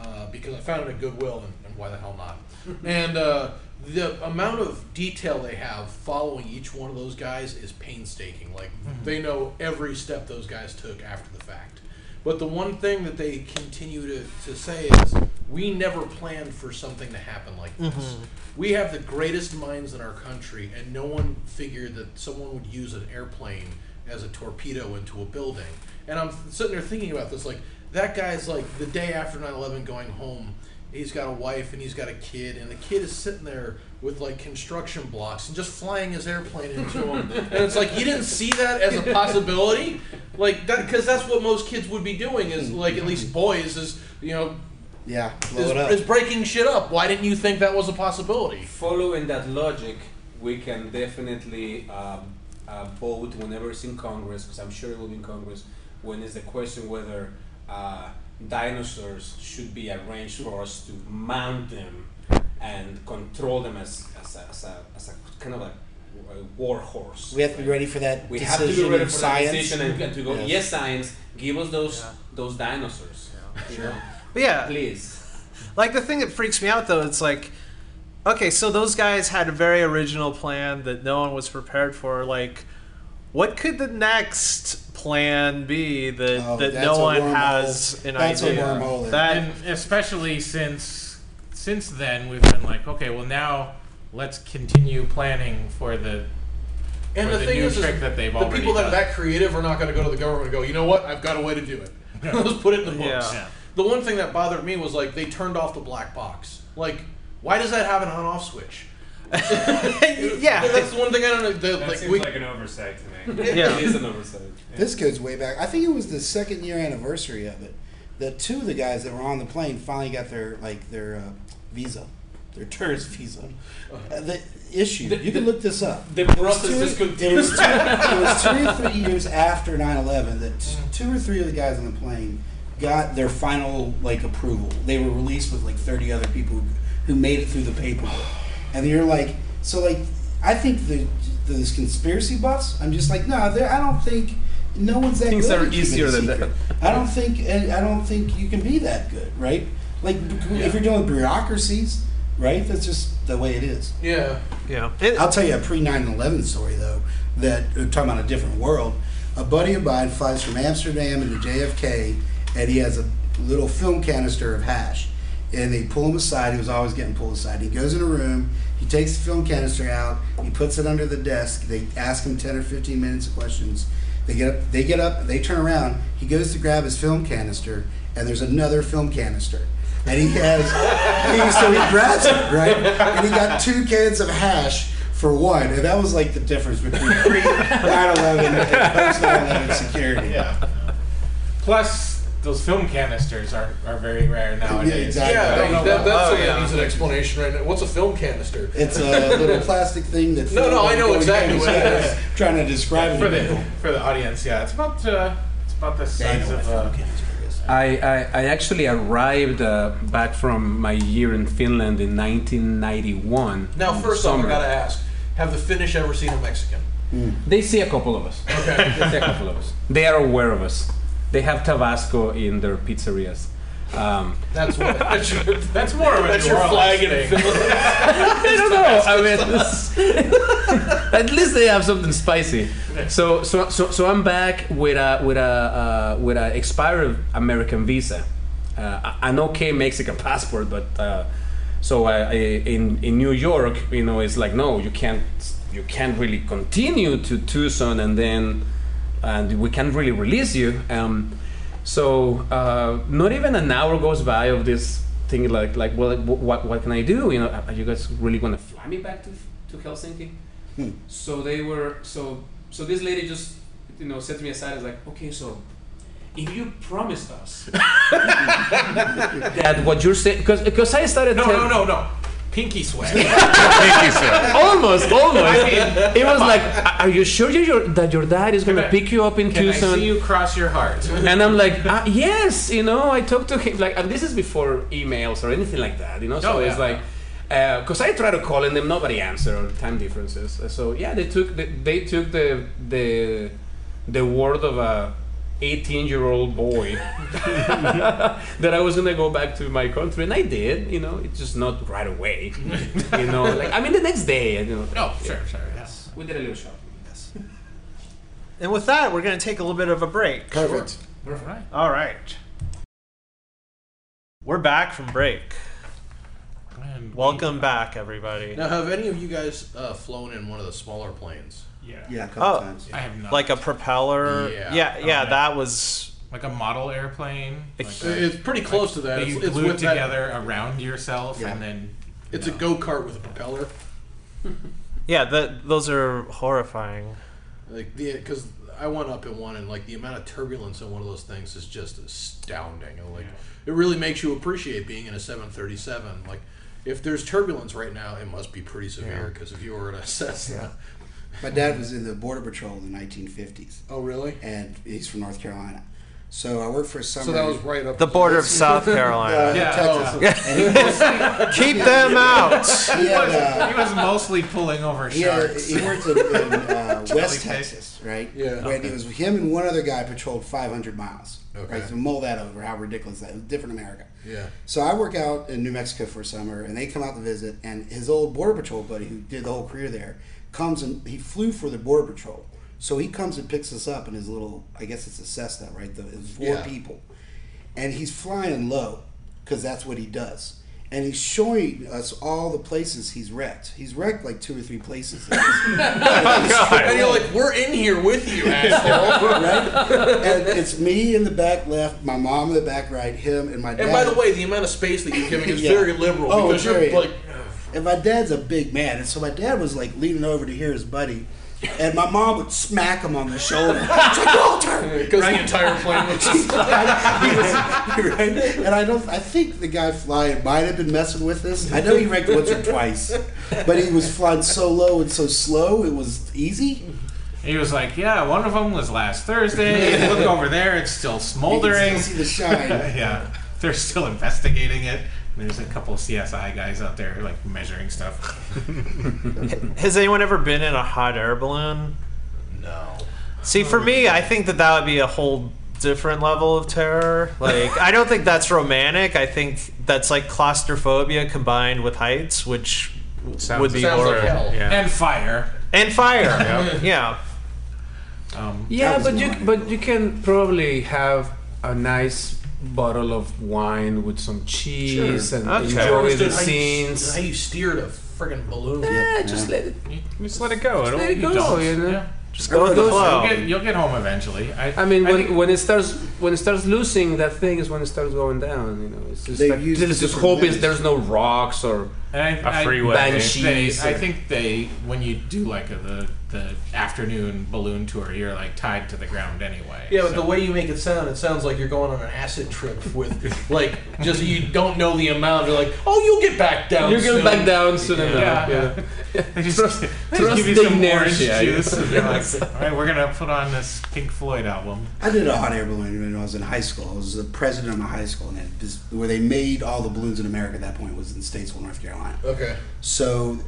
uh, because I found it at Goodwill, and, and why the hell not? and uh, the amount of detail they have following each one of those guys is painstaking. Like they know every step those guys took after the fact. But the one thing that they continue to, to say is, we never planned for something to happen like this. We have the greatest minds in our country, and no one figured that someone would use an airplane as a torpedo into a building. And I'm sitting there thinking about this, like, that guy's like, the day after 9 11 going home, he's got a wife and he's got a kid, and the kid is sitting there with like construction blocks and just flying his airplane into him. and it's like, you didn't see that as a possibility? Like, that, because that's what most kids would be doing, is like, at least boys, is, you know, Yeah, blow is, it up. is breaking shit up. Why didn't you think that was a possibility? following that logic we can definitely um, uh, vote whenever it's in Congress, because I'm sure it will be in Congress, when it's the question whether uh, dinosaurs should be arranged for us to mount them and control them as, as, a, as, a, as a kind of like a war horse. We have to be ready for that We have to be ready in for science. that decision and, and to go. Yes. Yes. science, give us those Yeah. those dinosaurs. You know, But yeah, please. like the thing that freaks me out though, it's like, okay, so those guys had a very original plan that no one was prepared for. Like, what could the next plan be that Oh, that no one wormhole. has an That's idea? wormhole. That and especially since since then we've been like, okay, well now let's continue planning for the And the, the thing new is, is trick that they've the already people that are that creative are not going to go to the government and go, you know what? I've got a way to do it. Let's put it in the books. Yeah. The one thing that bothered me was like they turned off the black box. Like, why does that have an on-off switch? yeah, that's the one thing I don't know. The, That like, seems we, like an oversight to me. Yeah. it is an oversight. Yeah. This goes way back. I think it was the second year anniversary of it. The two of the guys that were on the plane finally got their like their uh, visa, their tourist visa. Uh, the issue The- you can the- look this up. the It was process two- just It was, two, it was two or three years after 9-11 that t- two or three of the guys on the plane got their final like approval. They were released with like thirty other people who, who made it through the paperwork, and you're like, so like, I think the those conspiracy buffs. I'm just like, no, I don't think. No one's that Things good are easier than secret. I don't think. I don't think you can be that good, right? Like if you're dealing with bureaucracies, right? That's just the way it is. yeah. yeah. It- I'll tell you a pre 9 11 story, though, that we're talking about a different world. A buddy of mine flies from Amsterdam into JFK, and he has a little film canister of hash. And they pull him aside. He was always getting pulled aside. He goes in a room, he takes the film canister out, he puts it under the desk. They ask him 10 or 15 minutes of questions. They get up, they get up, they turn around. He goes to grab his film canister, and there's another film canister. And he has, he, so he grabs it, right? And he got two cans of hash for one. And that was like the difference between pre 9 11 and post 9 11 security. yeah. Plus, those film canisters are, are very rare nowadays. exactly. Yeah, I don't know that, that's Oh, something yeah. needs an explanation right now. What's a film canister? It's a little plastic thing that. No, no, I know exactly what it is. Trying to describe it For the for the audience, yeah, it's about uh, it's about the size know of a uh, canister. I, I, I actually arrived uh, back from my year in Finland in 1991. Now, in first off, I summer. got to ask: Have the Finnish ever seen a Mexican? They see a couple of us. Okay. they see a couple of us. They are aware of us. They have Tabasco in their pizzerias. Um, That's what. That's your, That's more of a that's your Orleans flag in thing. I don't know. I mean, at least they have something spicy. So, so, so, so I'm back with a with a uh, with a expired American visa, uh, an okay Mexican passport, but uh, so I, I, in in New York, you know, it's like no, you can't you can't really continue to Tucson and then and we can't really release you. Um, so uh, not even an hour goes by of this thing like like well what what can I do? You know, are you guys really gonna fly me back to to Helsinki? Hmm. So they were so so this lady just you know set me aside as like okay so if you promised us that what you're saying because because I started No, tell- no, no, no. Pinky sweat. Thank you, sir. almost almost it was like are you sure you're, that your dad is gonna pick you up in Can I Tucson see you cross your heart? and I'm like, ah, yes, you know, I talked to him like, and this is before emails or anything like that, you know. So Oh, it's like, because I try to call and them, nobody answered or time differences. So yeah, they took the, they took the the the word of a 18 year old boy that I was gonna go back to my country, and I did. You know, it's just not right away. you know, like I mean, the next day. You know, Oh, sure, sure. Yes. we did a little shopping. And with that, we're going to take a little bit of a break. Perfect. Right. All right. We're back from break. And Welcome back, everybody. Now, have any of you guys uh, flown in one of the smaller planes? Yeah. Yeah, a couple Oh. times. I have not. Like a propeller. Yeah. Yeah, yeah, Okay. that was. like a model airplane. Like It's- a- It's pretty close to that. that It's, you it's glue with that- together around yourself Yeah. and then. It's a go kart with a propeller. Yeah, that those are horrifying. Like the because I went up in one and like the amount of turbulence in one of those things is just astounding. And like it really makes you appreciate being in a 737. Like if there's turbulence right now, it must be pretty severe because if you were in a Cessna. My dad was in the Border Patrol in the 1950s, Oh, really? and he's from North Carolina. So I worked for a summer. So that was right up The border of South uh, Carolina. Yeah. Texas. And he was, Keep them out. he had, uh, he was mostly pulling over he, had, sharks. he worked in, in uh, West Texas, right? Yeah. When it was him and one other guy patrolled 500 miles. Okay. Right. So mull that over. How ridiculous that is. Different America. Yeah. So I work out in New Mexico for a summer, and they come out to visit. And his old border patrol buddy, who did the whole career there, comes and he flew for the border patrol. So he comes and picks us up in his little, I guess it's a Cessna, right? The, it's four Yeah. people, and he's flying low because that's what he does. And he's showing us all the places he's wrecked. He's wrecked like two or three places. Oh, and you're like, we're in here with you, asshole. right? And it's me in the back left, my mom in the back right, him, and my dad. and by the way, the amount of space that you're giving is Yeah. very liberal Oh, because very. you're like, And my dad's a big man, and so my dad was like leaning over to hear his buddy, and my mom would smack him on the shoulder. It's like Walter. because the entire plane was just. He was- right? And I don't. I think the guy flying might have been messing with us. I know he wrecked once or twice, but he was flying so low and so slow. It was easy. He was like, "Yeah, one of them was last Thursday. Look over there; it's still You can smoldering." still see the shine. yeah, they're still investigating it. There's a couple CSI guys out there like measuring stuff. Has anyone ever been in a hot air balloon? No. See, for me, I think that that would be a whole different level of terror. Like, I don't think that's romantic. I think that's like claustrophobia combined with heights, which Sounds- would be sounds like hell. Yeah. And fire. And fire. yeah. Um, Yeah, but you but you can probably have a nice bottle of wine with some cheese Sure. and Okay. enjoy Understood the how you- scenes. How you steered a friggin' balloon. Eh, yeah, just let it Just let it go. It'll, let it you go. don't. You know? Yeah. Just go with the You'll get, you'll get home eventually. I, I mean, when, think- when it starts when it starts losing, that thing is when it starts going down. You know, it's just They've like, used let's just hope it's, methods. there's no rocks or And I, A freeway. I, they, I think they, when you do like a, the the afternoon balloon tour, you're like tied to the ground anyway. Yeah, but so- the way you make it sound, it sounds like you're going on an acid trip with, like, just you don't know the amount. You're like, oh, you'll get back down. you're soon. getting back down soon Yeah, enough. yeah. They just, they just trust give you some orange inertia. juice, and they're like, "All right, we're gonna put on this Pink Floyd album." I did a hot air balloon when I was in high school. I was the president of my high school, and it was, where they made all the balloons in America at that point was in Statesville, North Carolina. Okay. So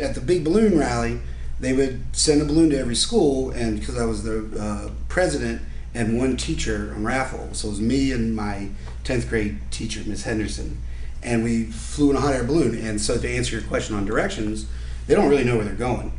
at the big balloon rally, they would send a balloon to every school, and because I was the uh, president and one teacher on raffle, so it was me and my tenth grade teacher, Miss Henderson, and we flew in a hot air balloon. And so to answer your question on directions, they don't really know where they're going.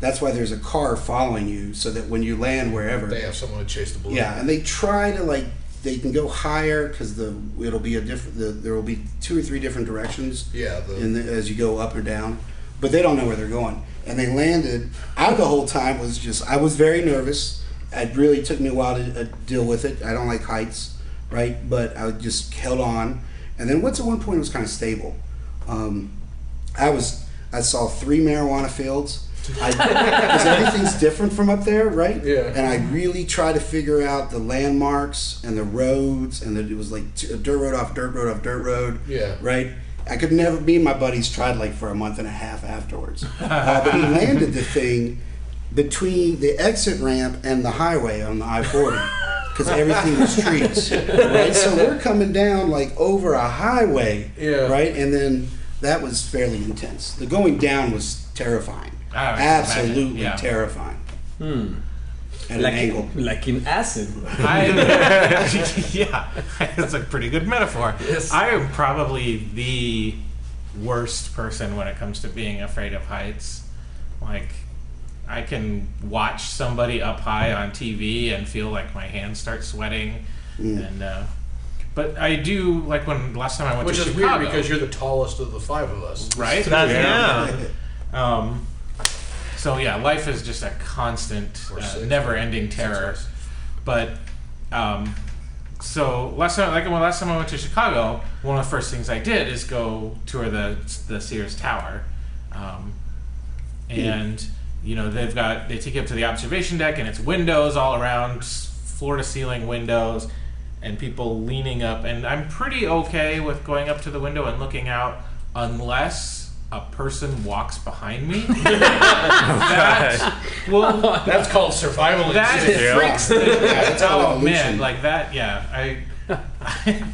That's why there's a car following you, so that when you land wherever, They have someone to chase the balloon. yeah, and they try to like they can go higher because the it'll be a different. The, there will be two or three different directions Yeah. The, in the, as you go up or down, but they don't know where they're going. And they landed. I the whole time was just I was very nervous. It really took me a while to uh, deal with it. I don't like heights, right? But I just held on. And then once at one point it was kind of stable. Um, I was I saw three marijuana fields. Because everything's different from up there, right? Yeah. And I really tried to figure out the landmarks and the roads, and that it was like t- dirt road off dirt road off dirt road Yeah. right? I could never. Me and my buddies tried like for a month and a half afterwards, uh, but we landed the thing between the exit ramp and the highway on the I forty because everything was trees, right? So we're coming down like over a highway, Yeah. right? And then that was fairly intense. The going down was terrifying, I would imagine, absolutely yeah. terrifying. Hmm. At like an angle. like in acid. I, yeah, that's a pretty good metaphor. Yes. I am probably the worst person when it comes to being afraid of heights. Like, I can watch somebody up high on TV and feel like my hands start sweating, Mm. and uh, but I do like when last time I went which to is Chicago, weird because you're the tallest of the five of us. right. That's, Yeah. yeah. Um, so yeah, life is just a constant, Or uh, six. never-ending terror. But um, so last time, like when last time I went to Chicago, one of the first things I did is go tour the the Sears Tower, um, and you know they've got they take you up to the observation deck and it's windows all around, floor to ceiling windows, and people leaning up. And I'm pretty okay with going up to the window and looking out, unless a person walks behind me. that, well, That's called survival that instinct. Yeah. freaks me. that's all oh man, like that. Yeah, I,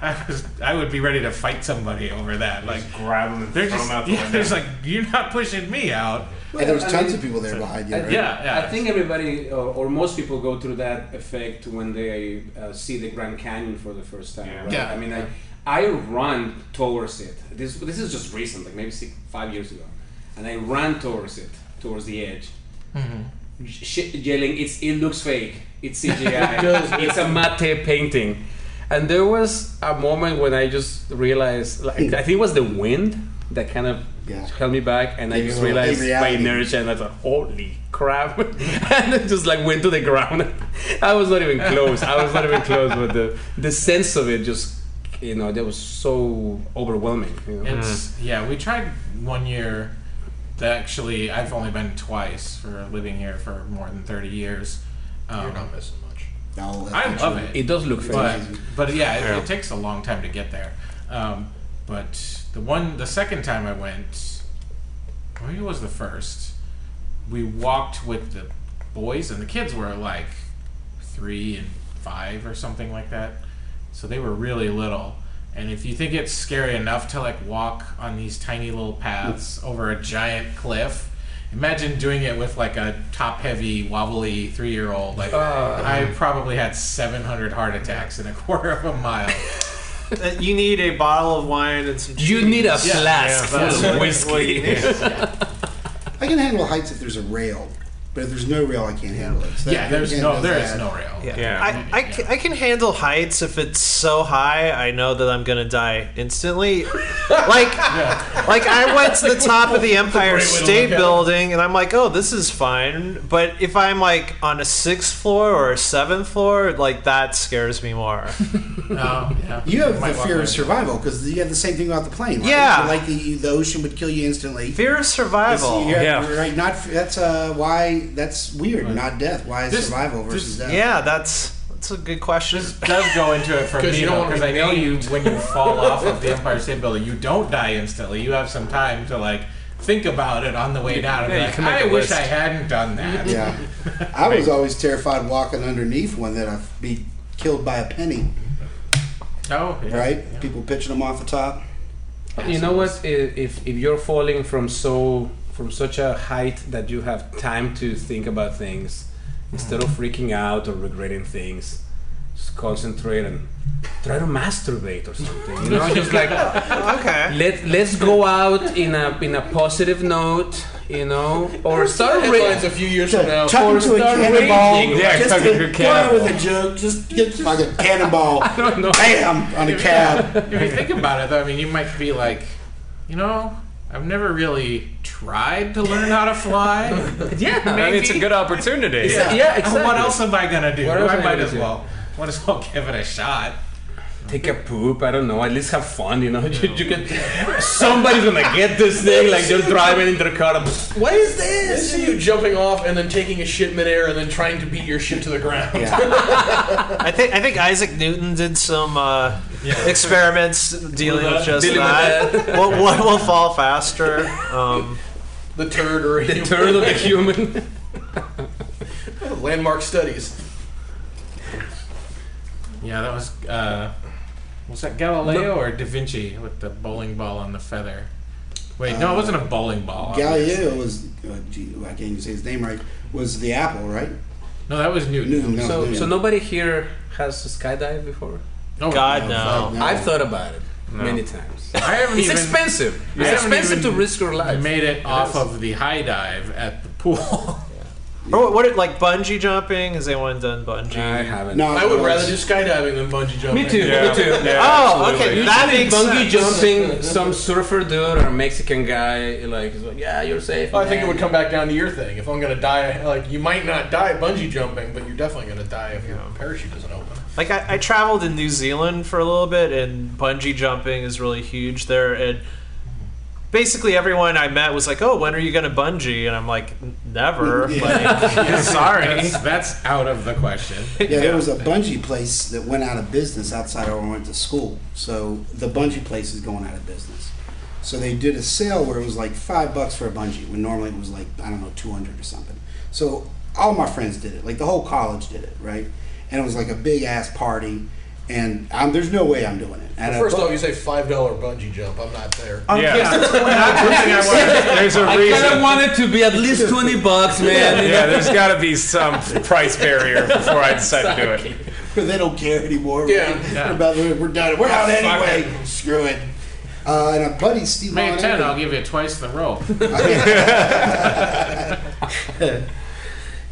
I, was, I would be ready to fight somebody over that. Like grab them and they're throw just, them out the yeah, window. there's like you're not pushing me out. and there's I tons mean, of people there behind you. Right? Yeah, yeah. I think everybody or, or most people go through that effect when they uh, see the Grand Canyon for the first time. Right? Yeah. I mean, I, I run towards it. This this is just recent, like maybe six, five years ago, and I ran towards it, towards the edge, mm-hmm. sh- yelling, "It's it looks fake. It's CGI. does. it's a matte painting." And there was a moment when I just realized, like, I think it was the wind that kind of Yeah. held me back, and I just realized by reality. inertia, and I thought, "Holy crap!" and it just like went to the ground. I was not even close. I was not even close, but the the sense of it just, you know, that was so overwhelming. You know? It's yeah. We tried one year. That actually, I've only been twice for living here for more than thirty years. Um, You're not missing much. No, I not love it. It does look fake. but but yeah, it, it takes a long time to get there. Um, but the one, the second time I went, or maybe it was the first. We walked with the boys, and the kids were like three and five or something like that. So they were really little. And if you think it's scary enough to like walk on these tiny little paths over a giant cliff, imagine doing it with like a top heavy, wobbly three year old. Like I probably had 700 heart attacks in a quarter of a mile. Uh, you need a bottle of wine and some. you need a flask yeah, that's full of what whiskey. you. I can handle heights if there's a rail, but if there's no rail, I can't handle it. So yeah, there's no, does there is no rail. Yeah. Yeah. I, I, ca- I can handle heights if it's so high I know that I'm gonna die instantly. like like I went to the top of the Empire great way to State look at it. Building and I'm like, oh, this is fine. But if I'm like on a sixth floor or a seventh floor, like that scares me more. Oh, yeah. You have Might the fear of survival because you have the same thing about the plane. Right? Yeah. Like the the ocean would kill you instantly. Fear of survival. Yeah, Yeah. right. Not that's uh, why that's weird. Not death. Why is This- survival versus this- death? Yeah, that's that's a good question. This does go into it for 'Cause me you don't because I know you when you fall off of the Empire State Building, you don't die instantly. You have some time to like think about it on the way down. And Yeah, like, can make I a wish list." I hadn't done that. Yeah. I was always terrified walking underneath one that I'd be killed by a penny. Oh, yeah. Right? Yeah. People pitching them off the top. You know what? If if you're falling from so from such a height that you have time to think about things instead of freaking out or regretting things, just concentrate and try to masturbate or something. You know, just like okay. let let's go out in a in a positive note. You know, or start Headlines ra- a few years from now. Tuck Or into a cannonball. Yeah, just tuck get, into a go out cannonball. with a joke. Just get like a cannonball. I don't know. Bam on a cab. If you think about it, though, I mean, you might be like, you know, I've never really tried to learn how to fly. Yeah, I mean, it's a good opportunity. Yeah. Yeah, exactly. What else am I gonna do? What I I might gonna as do? well. Might as well give it a shot. take a poop. I don't know. At least have fun. You know, you, you can. Somebody's gonna get this thing. Like they're driving into the car. and, What is I this? see you jumping off and then taking a shit midair and then trying to beat your shit to the ground. Yeah. I think I think Isaac Newton did some uh, experiments dealing with just Dealing with that. what, what will fall faster? Um, The turd or The turn of the human. landmark studies. Yeah, that was. Uh, was that Galileo or Da Vinci with the bowling ball on the feather? Wait, no, it wasn't a bowling ball. Galileo was, uh, gee, I can't even say his name right, was the apple, right? No, that was Newton. Newton, no. So, yeah. so nobody here has skydived before. Oh, God no. no. No. I've thought about it many times. I haven't It's even expensive. I It's haven't expensive to risk your life. I made it It off is. of the high dive at the pool. Or oh, what, what like bungee jumping? Has anyone done bungee? I haven't. No, I would it rather do skydiving than bungee jumping. Me too. Yeah. Me too. Yeah, Oh, absolutely. okay. That makes bungee sense. jumping, some surfer dude or a Mexican guy, like, is like, yeah, you're safe. Well, I think it would come back down to your thing. If I'm gonna die, like you might not die bungee jumping, but you're definitely gonna die if your parachute doesn't open. Like I, I traveled in New Zealand for a little bit, and bungee jumping is really huge there. And basically, everyone I met was like, "Oh, when are you going to bungee?" And I'm like, "N- "Never." Like, sorry. That's, that's out of the question. Yeah, there was a bungee place that went out of business outside of where I went to school. So the bungee place is going out of business. So they did a sale where it was like five bucks for a bungee when normally it was like I don't know two hundred or something. So all my friends did it, like the whole college did it, right? And it was like a big ass party, and um, there's no way I'm doing it. And First uh, off, you say five dollar bungee jump. I'm not there. Yeah. There's a I kind of reason. wanted to be at least twenty bucks, man. Yeah, there's got to be some price barrier before I decide to do it. where they don't care anymore. Yeah. We're, about, we're done. We're out anyway. Screw it. Uh, and a buddy, Steve. Make Von it ten. I'll give you twice the rope.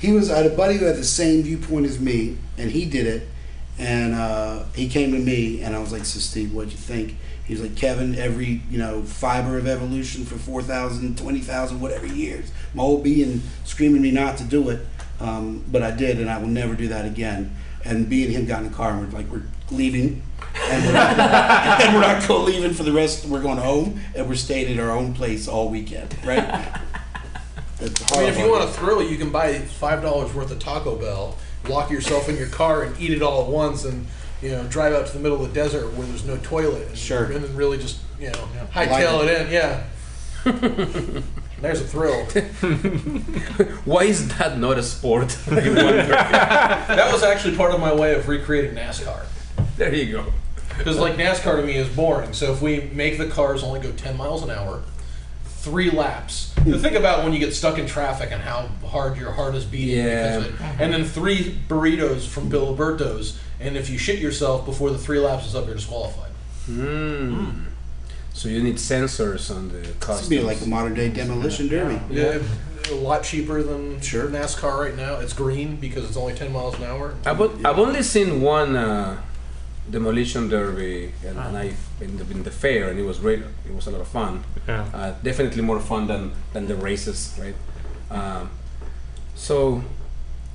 He was I had a buddy who had the same viewpoint as me, and he did it. And uh, he came to me, and I was like, "So Steve, what'd you think?" He was like, "Kevin, every you know fiber of evolution for 4,000, 20,000, whatever years, my old being screaming me not to do it, um, but I did, and I will never do that again." And me and him got in the car, and we're like, "We're leaving." and we're not, and we're not go leaving for the rest. We're going home, and we're staying at our own place all weekend, right? That's I mean, if you horrible. want a thrill, you can buy five dollars worth of Taco Bell, lock yourself in your car, and eat it all at once, and you know, drive out to the middle of the desert where there's no toilet, and, Sure. and then really just you know, Like hightail it. it in, yeah. There's a thrill. Why is that not a sport? I wonder. That was actually part of my way of recreating NASCAR. there you go. Because like NASCAR to me is boring. So if we make the cars only go 10 miles an hour, three laps. The think about when you get stuck in traffic and how hard your heart is beating. Yeah. Because of it. And then three burritos from Filiberto's, and if you shit yourself before the three laps is up, you're disqualified. Mm. So you need sensors on the This customs. be like a modern day demolition derby. Yeah. A lot cheaper than Sure. NASCAR right now. It's green because it's only 10 miles an hour. I've, on- I've only seen one uh, demolition derby, and, and I in the, in the fair, and it was great. It was a lot of fun. Yeah. Uh, definitely more fun than than the races, right? Um, so,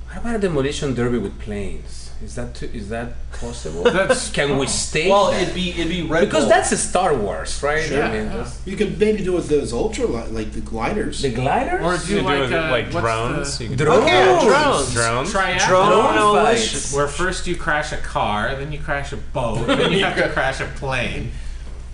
how about a demolition derby with planes? Is that too, is that possible? That's Can we stay? Well, that? it'd be it'd be Red because Bull. that's a Star Wars, right? Sure. I mean, that's- You could maybe do it with those ultra, li- like the gliders. the gliders. or do could like do it uh, like what's drones. the- You could Drones. do Okay, drones. drones. triathlon. Drone Drone fights. Where first you crash a car, then you crash a boat, then you have to crash a plane.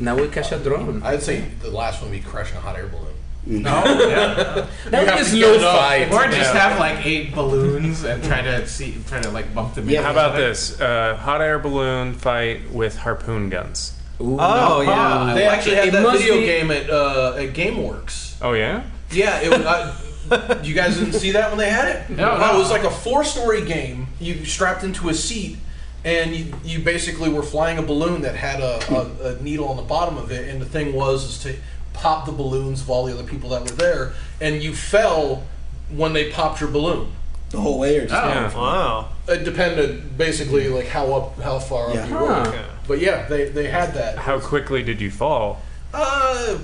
now we catch a drone. I'd say the last one would be crushing a hot air balloon. No, yeah. That have is no get it up. fight. Or just Yeah. have like eight balloons and try to see, try to like bump them. Yeah, How about this? Uh, hot air balloon fight with harpoon guns. Ooh, Oh, no. yeah. They actually had It that video be- game at uh, at GameWorks. Oh yeah. Yeah, it was. Uh, you guys didn't see that when they had it? No, Oh, no. It was like a four-story game. You strapped into a seat, and you, you basically were flying a balloon that had a, a, a needle on the bottom of it. And the thing was is to pop the balloons of all the other people that were there, and you fell when they popped your balloon. the whole way, or just Oh. Yeah. Wow. It depended basically like how up, how far Yeah. up you were. Huh. But yeah, they, they had that. How quickly did you fall? Uh,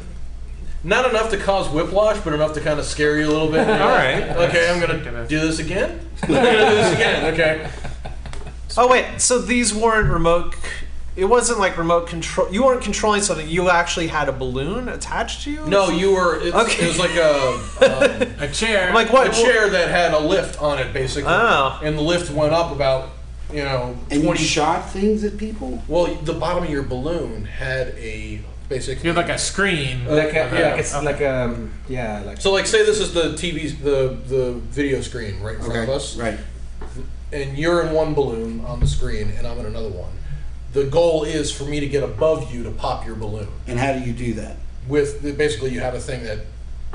not enough to cause whiplash, but enough to kind of scare you a little bit. All right. Okay, I'm gonna do this again. I'm gonna do this again. Okay. Oh wait, so these weren't remote. c- It wasn't like remote control. You weren't controlling something. You actually had a balloon attached to you. No, you were. It's, Okay. It was like a, um, a chair? I'm like what? a chair that had a lift on it, basically. Oh. And the lift went up about, you know, and you shot things at people. well, the bottom of your balloon had a basically. You have like a screen. like a, Yeah. like a, like a um, yeah, like so, like, say this is the TV, the the video screen right in front of us. right. and you're in one balloon on the screen and I'm in another one. The goal is for me to get above you to pop your balloon. And how do you do that? With basically, you have a thing that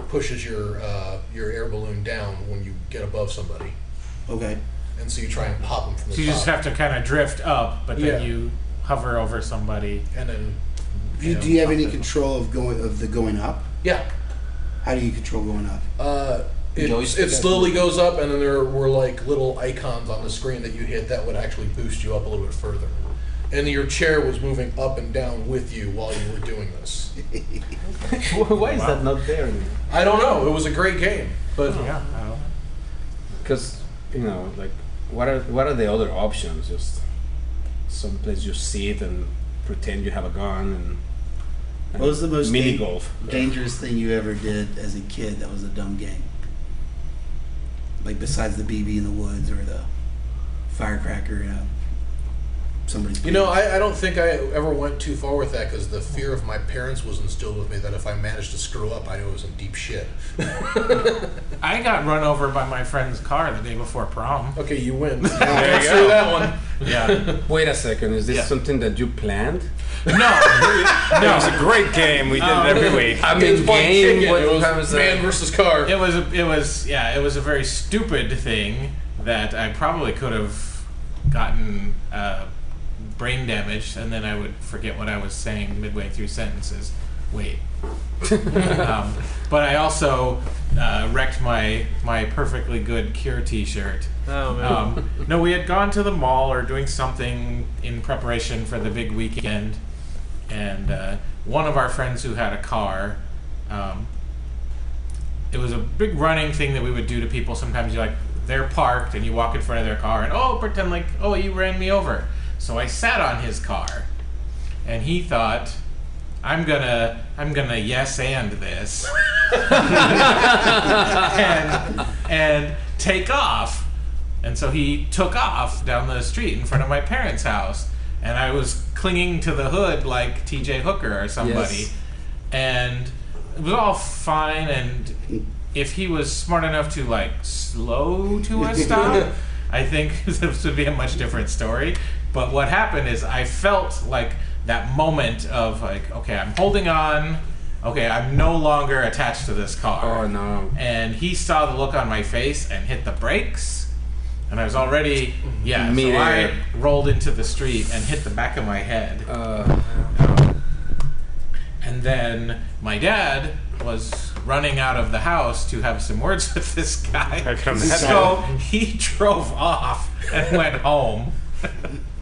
pushes your uh, your air balloon down when you get above somebody, Okay. and so you try and pop them from the So you top. just have to kind of drift up, but then Yeah. you hover over somebody. and then Do you, know, do you have any it. control of going of the going up? Yeah. How do you control going up? Uh, it, Joystick, it slowly goes up, and then there were like little icons on the screen that you hit that would actually boost you up a little bit further. And your chair was moving up and down with you while you were doing this. Why is that not there? anymore? I don't know. It was a great game, but oh, Yeah. I don't know. Because you know, like, what are what are the other options? Just someplace you sit and pretend you have a gun and. and What was the most mini dan- golf? dangerous thing you ever did as a kid that was a dumb game? Like besides the BB in the woods or the firecracker, you know, somebody. You know, I, I don't think I ever went too far with that because the fear of my parents was instilled with me that if I managed to screw up, I knew it was in deep shit. I got run over by my friend's car the day before prom. Okay, you win. There you Let's go. do that one. Yeah. Wait a second. Is this Yeah. something that you planned? no. No. It was a great game. We did it every week. I mean, playing game. chicken. What it was was man that? versus car. It was a, it was yeah, it was a very stupid thing that I probably could have gotten uh, brain damage, and then I would forget what I was saying midway through sentences. Wait. um, but I also uh, wrecked my my perfectly good Cure T-shirt. Oh man. Um, no, we had gone to the mall or doing something in preparation for the big weekend, and uh, one of our friends who had a car. Um, it was a big running thing that we would do to people. Sometimes you're like they're parked and you walk in front of their car and oh pretend like oh you ran me over. So I sat on his car, and he thought. I'm gonna, I'm gonna yes and this, and and take off. And so he took off down the street in front of my parents' house, and I was clinging to the hood like T.J. Hooker or somebody, Yes. and it was all fine. And if he was smart enough to like slow to a stop, I think this would be a much different story. But what happened is I felt like that moment of like, okay, I'm holding on. Okay, I'm no longer attached to this car. Oh no. and he saw the look on my face and hit the brakes. And i was already yeah so i rolled into the street and hit the back of my head. Uh, and then my dad was running out of the house to have some words with this guy. I so he drove off and went home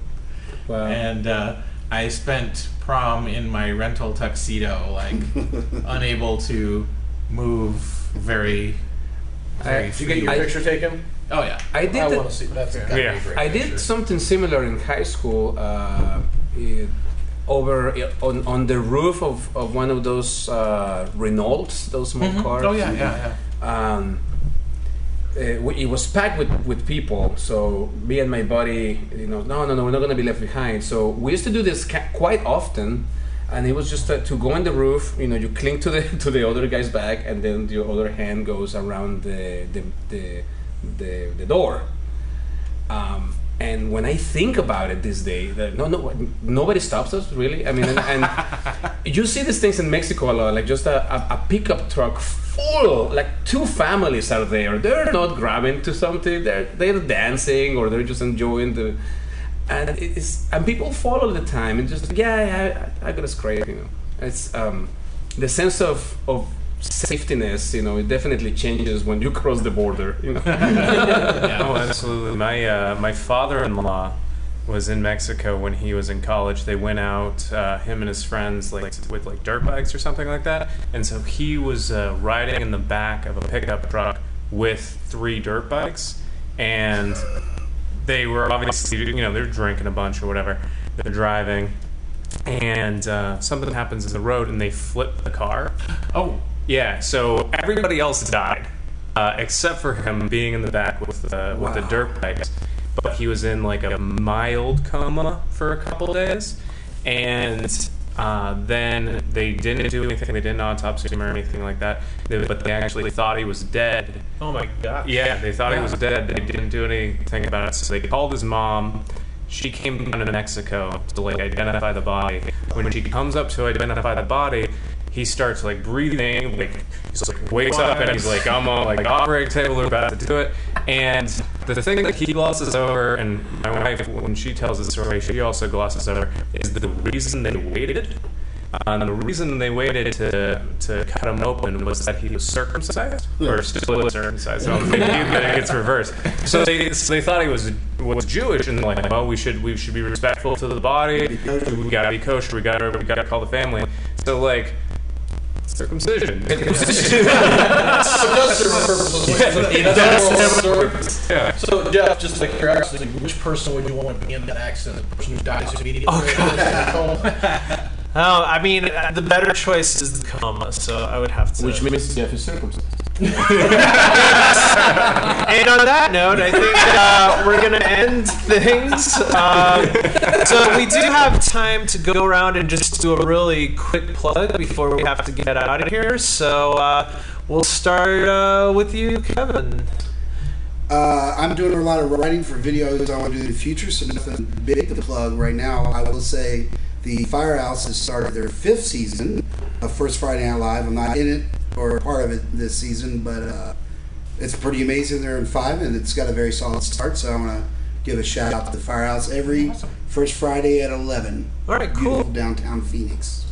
wow. and uh, i spent prom in my rental tuxedo like unable to move very very I- Did you get your I- picture taken? oh yeah I did. I want to see. That's gotta Yeah. a great I picture. did something similar in high school. Uh, it, over on, on the roof of, of one of those uh, Renaults, those small cars. oh yeah yeah yeah um, uh, we- it was packed with, with people. So me and my buddy, you know, no, no, no, we're not going to be left behind. So we used to do this ca- quite often, and it was just uh, to go on the roof. You know, you cling to the to the other guy's back, and then your other hand goes around the the the, the, the door. Um, and when I think about it this day, that no, no, nobody stops us really. I mean, and, and you see these things in Mexico a lot, like just a, a, a pickup truck full, like two families are there. They're not grabbing to something. They're they're dancing or they're just enjoying the, and it's and people follow the time and just yeah, I, I got a scrape, you know. It's um, the sense of of safetiness, you know, it definitely changes when you cross the border, you know. Oh, absolutely. My uh, my father-in-law was in Mexico when he was in college. They went out, uh, him and his friends, like with like dirt bikes or something like that. And so he was uh, riding in the back of a pickup truck with three dirt bikes, and they were obviously, you know, they're drinking a bunch or whatever. They're driving, and uh, something happens in the road, and they flip the car. oh Yeah, so everybody else died, uh, except for him being in the back with the with the dirt bikes. But he was in like a mild coma for a couple days, and uh, then they didn't do anything. They didn't autopsy him or anything like that. They, but they actually thought he was dead. oh my god. Yeah, they thought he was dead. They didn't do anything about it. So they called his mom. She came down to Mexico to like identify the body. When she comes up to identify the body, he starts like breathing, like he's like wakes up and he's like, I'm on like operating table, we're about to do it. And the thing that he glosses over, and my wife, when she tells the story, she also glosses over, is the reason they waited. Uh, and the reason they waited to, to cut him open was that he was circumcised, or still is circumcised. I don't think it gets reversed. So they, so they thought he was was Jewish, and like, well, we should we should be respectful to the body. We gotta be kosher. We gotta we gotta call the family. So like circumcision. So it serve a purpose. it does serve a purpose. Yeah. So Jeff, just like curiosity, which person would you want to be in that accident? The person who dies immediately? Oh, Oh, I mean, uh, the better choice is the coma, so I would have to. Which means Jeff is circumcised. and on that note, I think uh, we're going to end things. Um, so we do have time to go around and just do a really quick plug before we have to get out of here. So uh, we'll start uh, with you, Kevin. Uh, I'm doing a lot of writing for videos I want to do in the future, so nothing big to plug right now. I will say the Firehouse has started their fifth season of First Friday Night Live. I'm not in it or part of it this season, but uh, it's pretty amazing. They're in five, and it's got a very solid start. So I want to give a shout out to the Firehouse every first Friday at 11. All right, cool. downtown Phoenix.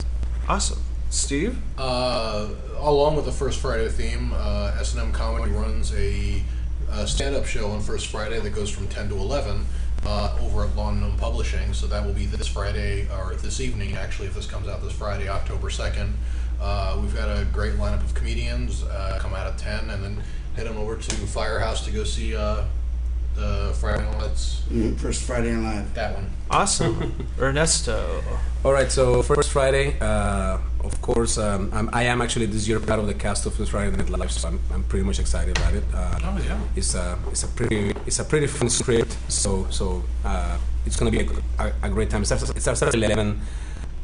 Awesome. Steve? Uh, along with the First Friday theme, uh, S&M Comedy runs a, uh stand-up show on First Friday that goes from 10 to 11 uh, over at Lawn Gnome Publishing. So that will be this Friday, or this evening, actually, if this comes out this Friday, October 2nd. Uh, we've got a great lineup of comedians uh, come out at 10 and then head on over to Firehouse to go see uh, the Friday Night Lights, Mm, First Friday Night Live. that one. Awesome. Ernesto. All right, so first Friday, uh, of course, um, I'm, I am actually this year part of the cast of First Friday Night Live, so I'm, I'm pretty much excited about it. Uh, Oh, yeah. It's a it's a pretty it's a pretty fun script, so so uh, it's gonna be a, a, a great time. It starts, it starts at eleven,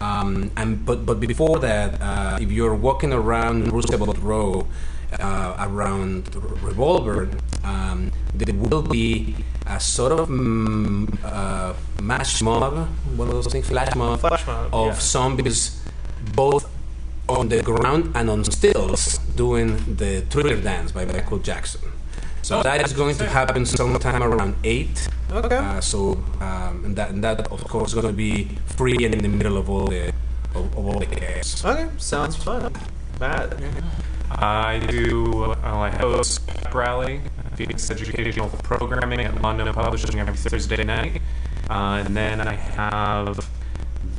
um, and but but before that, uh, if you're walking around Roosevelt Row, around Revolver, um, there will be a sort of mm, uh, mash mob, one of those things, flash mob, Flash mob, of yeah. zombies, both on the ground and on stills, doing the Thriller Dance by Michael Jackson. So that is going to happen sometime around eight. Okay. Uh, so um, and that and that of course is going to be free and in the middle of all the of, of all the chaos. Okay, sounds fun. Matt. I do, well, I host Pep Rally, Phoenix Educational Programming at Lawn Gnome Publishing every Thursday night. Uh, and then I have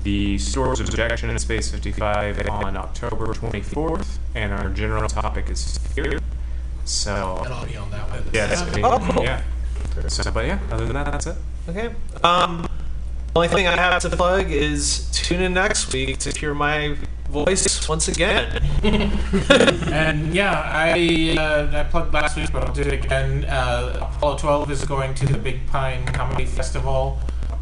the Stores of Objection in Space 55 on October 24th, and our general topic is fear. So, And I'll be on that one. yeah, that's Oh, cool. yeah. So, but yeah, other than that, that's it. Okay. Um, only thing I have to plug is tune in next week to hear my voice once again. And yeah, I uh, I plugged last week, but I'll do it again. Uh, Apollo 12 is going to the Big Pine Comedy Festival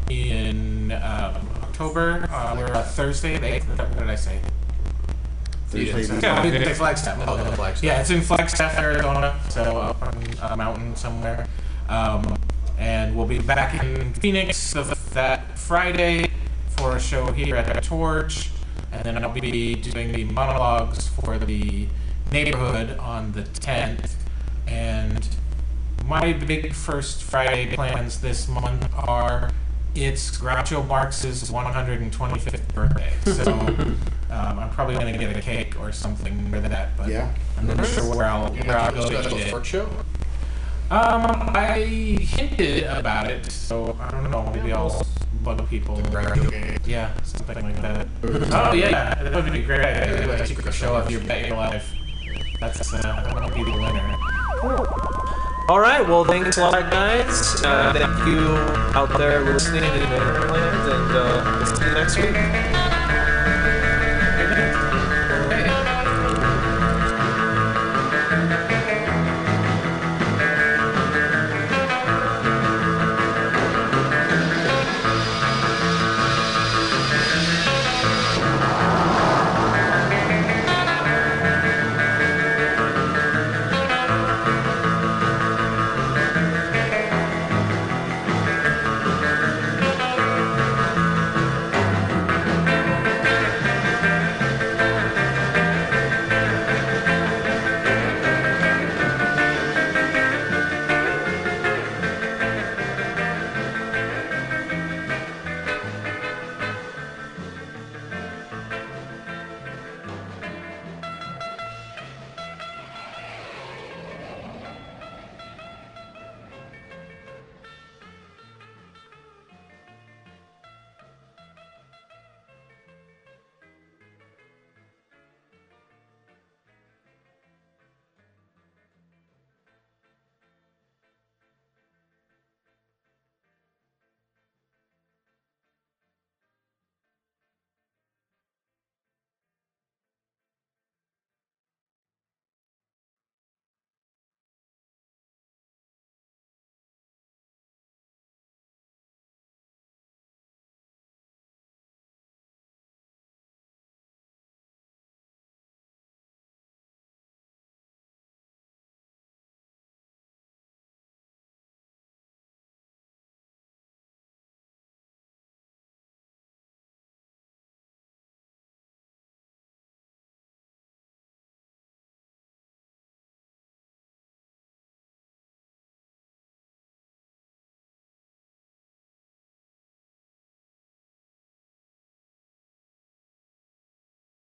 in um, October. Uh, we're uh, Thursday. The 8th. What did I say? Thursday Yeah, I didn't yeah. Flagstaff. Oh, Flagstaff. Yeah, it's in Flagstaff, Arizona, so up on a mountain somewhere. Um, and we'll be back in Phoenix that Friday for a show here at the Torch, and then I'll be doing the monologues for the neighborhood on the 10th. And my big first Friday plans this month are it's Groucho Marx's 125th birthday, so um, I'm probably gonna get a cake or something for that. But Yeah. I'm not sure where I'll where I'll go to Special eat it. Fort show? Um, I hinted about it, so I don't know. Maybe I'll bug people. Yeah, something like that. Oh yeah, that would be a great. idea. Do a secret show of your bet your life. That's uh, I'm gonna be the winner. All right. Well, thanks a lot, guys. Uh, thank you out there listening in Netherlands, and uh, we'll see you next week.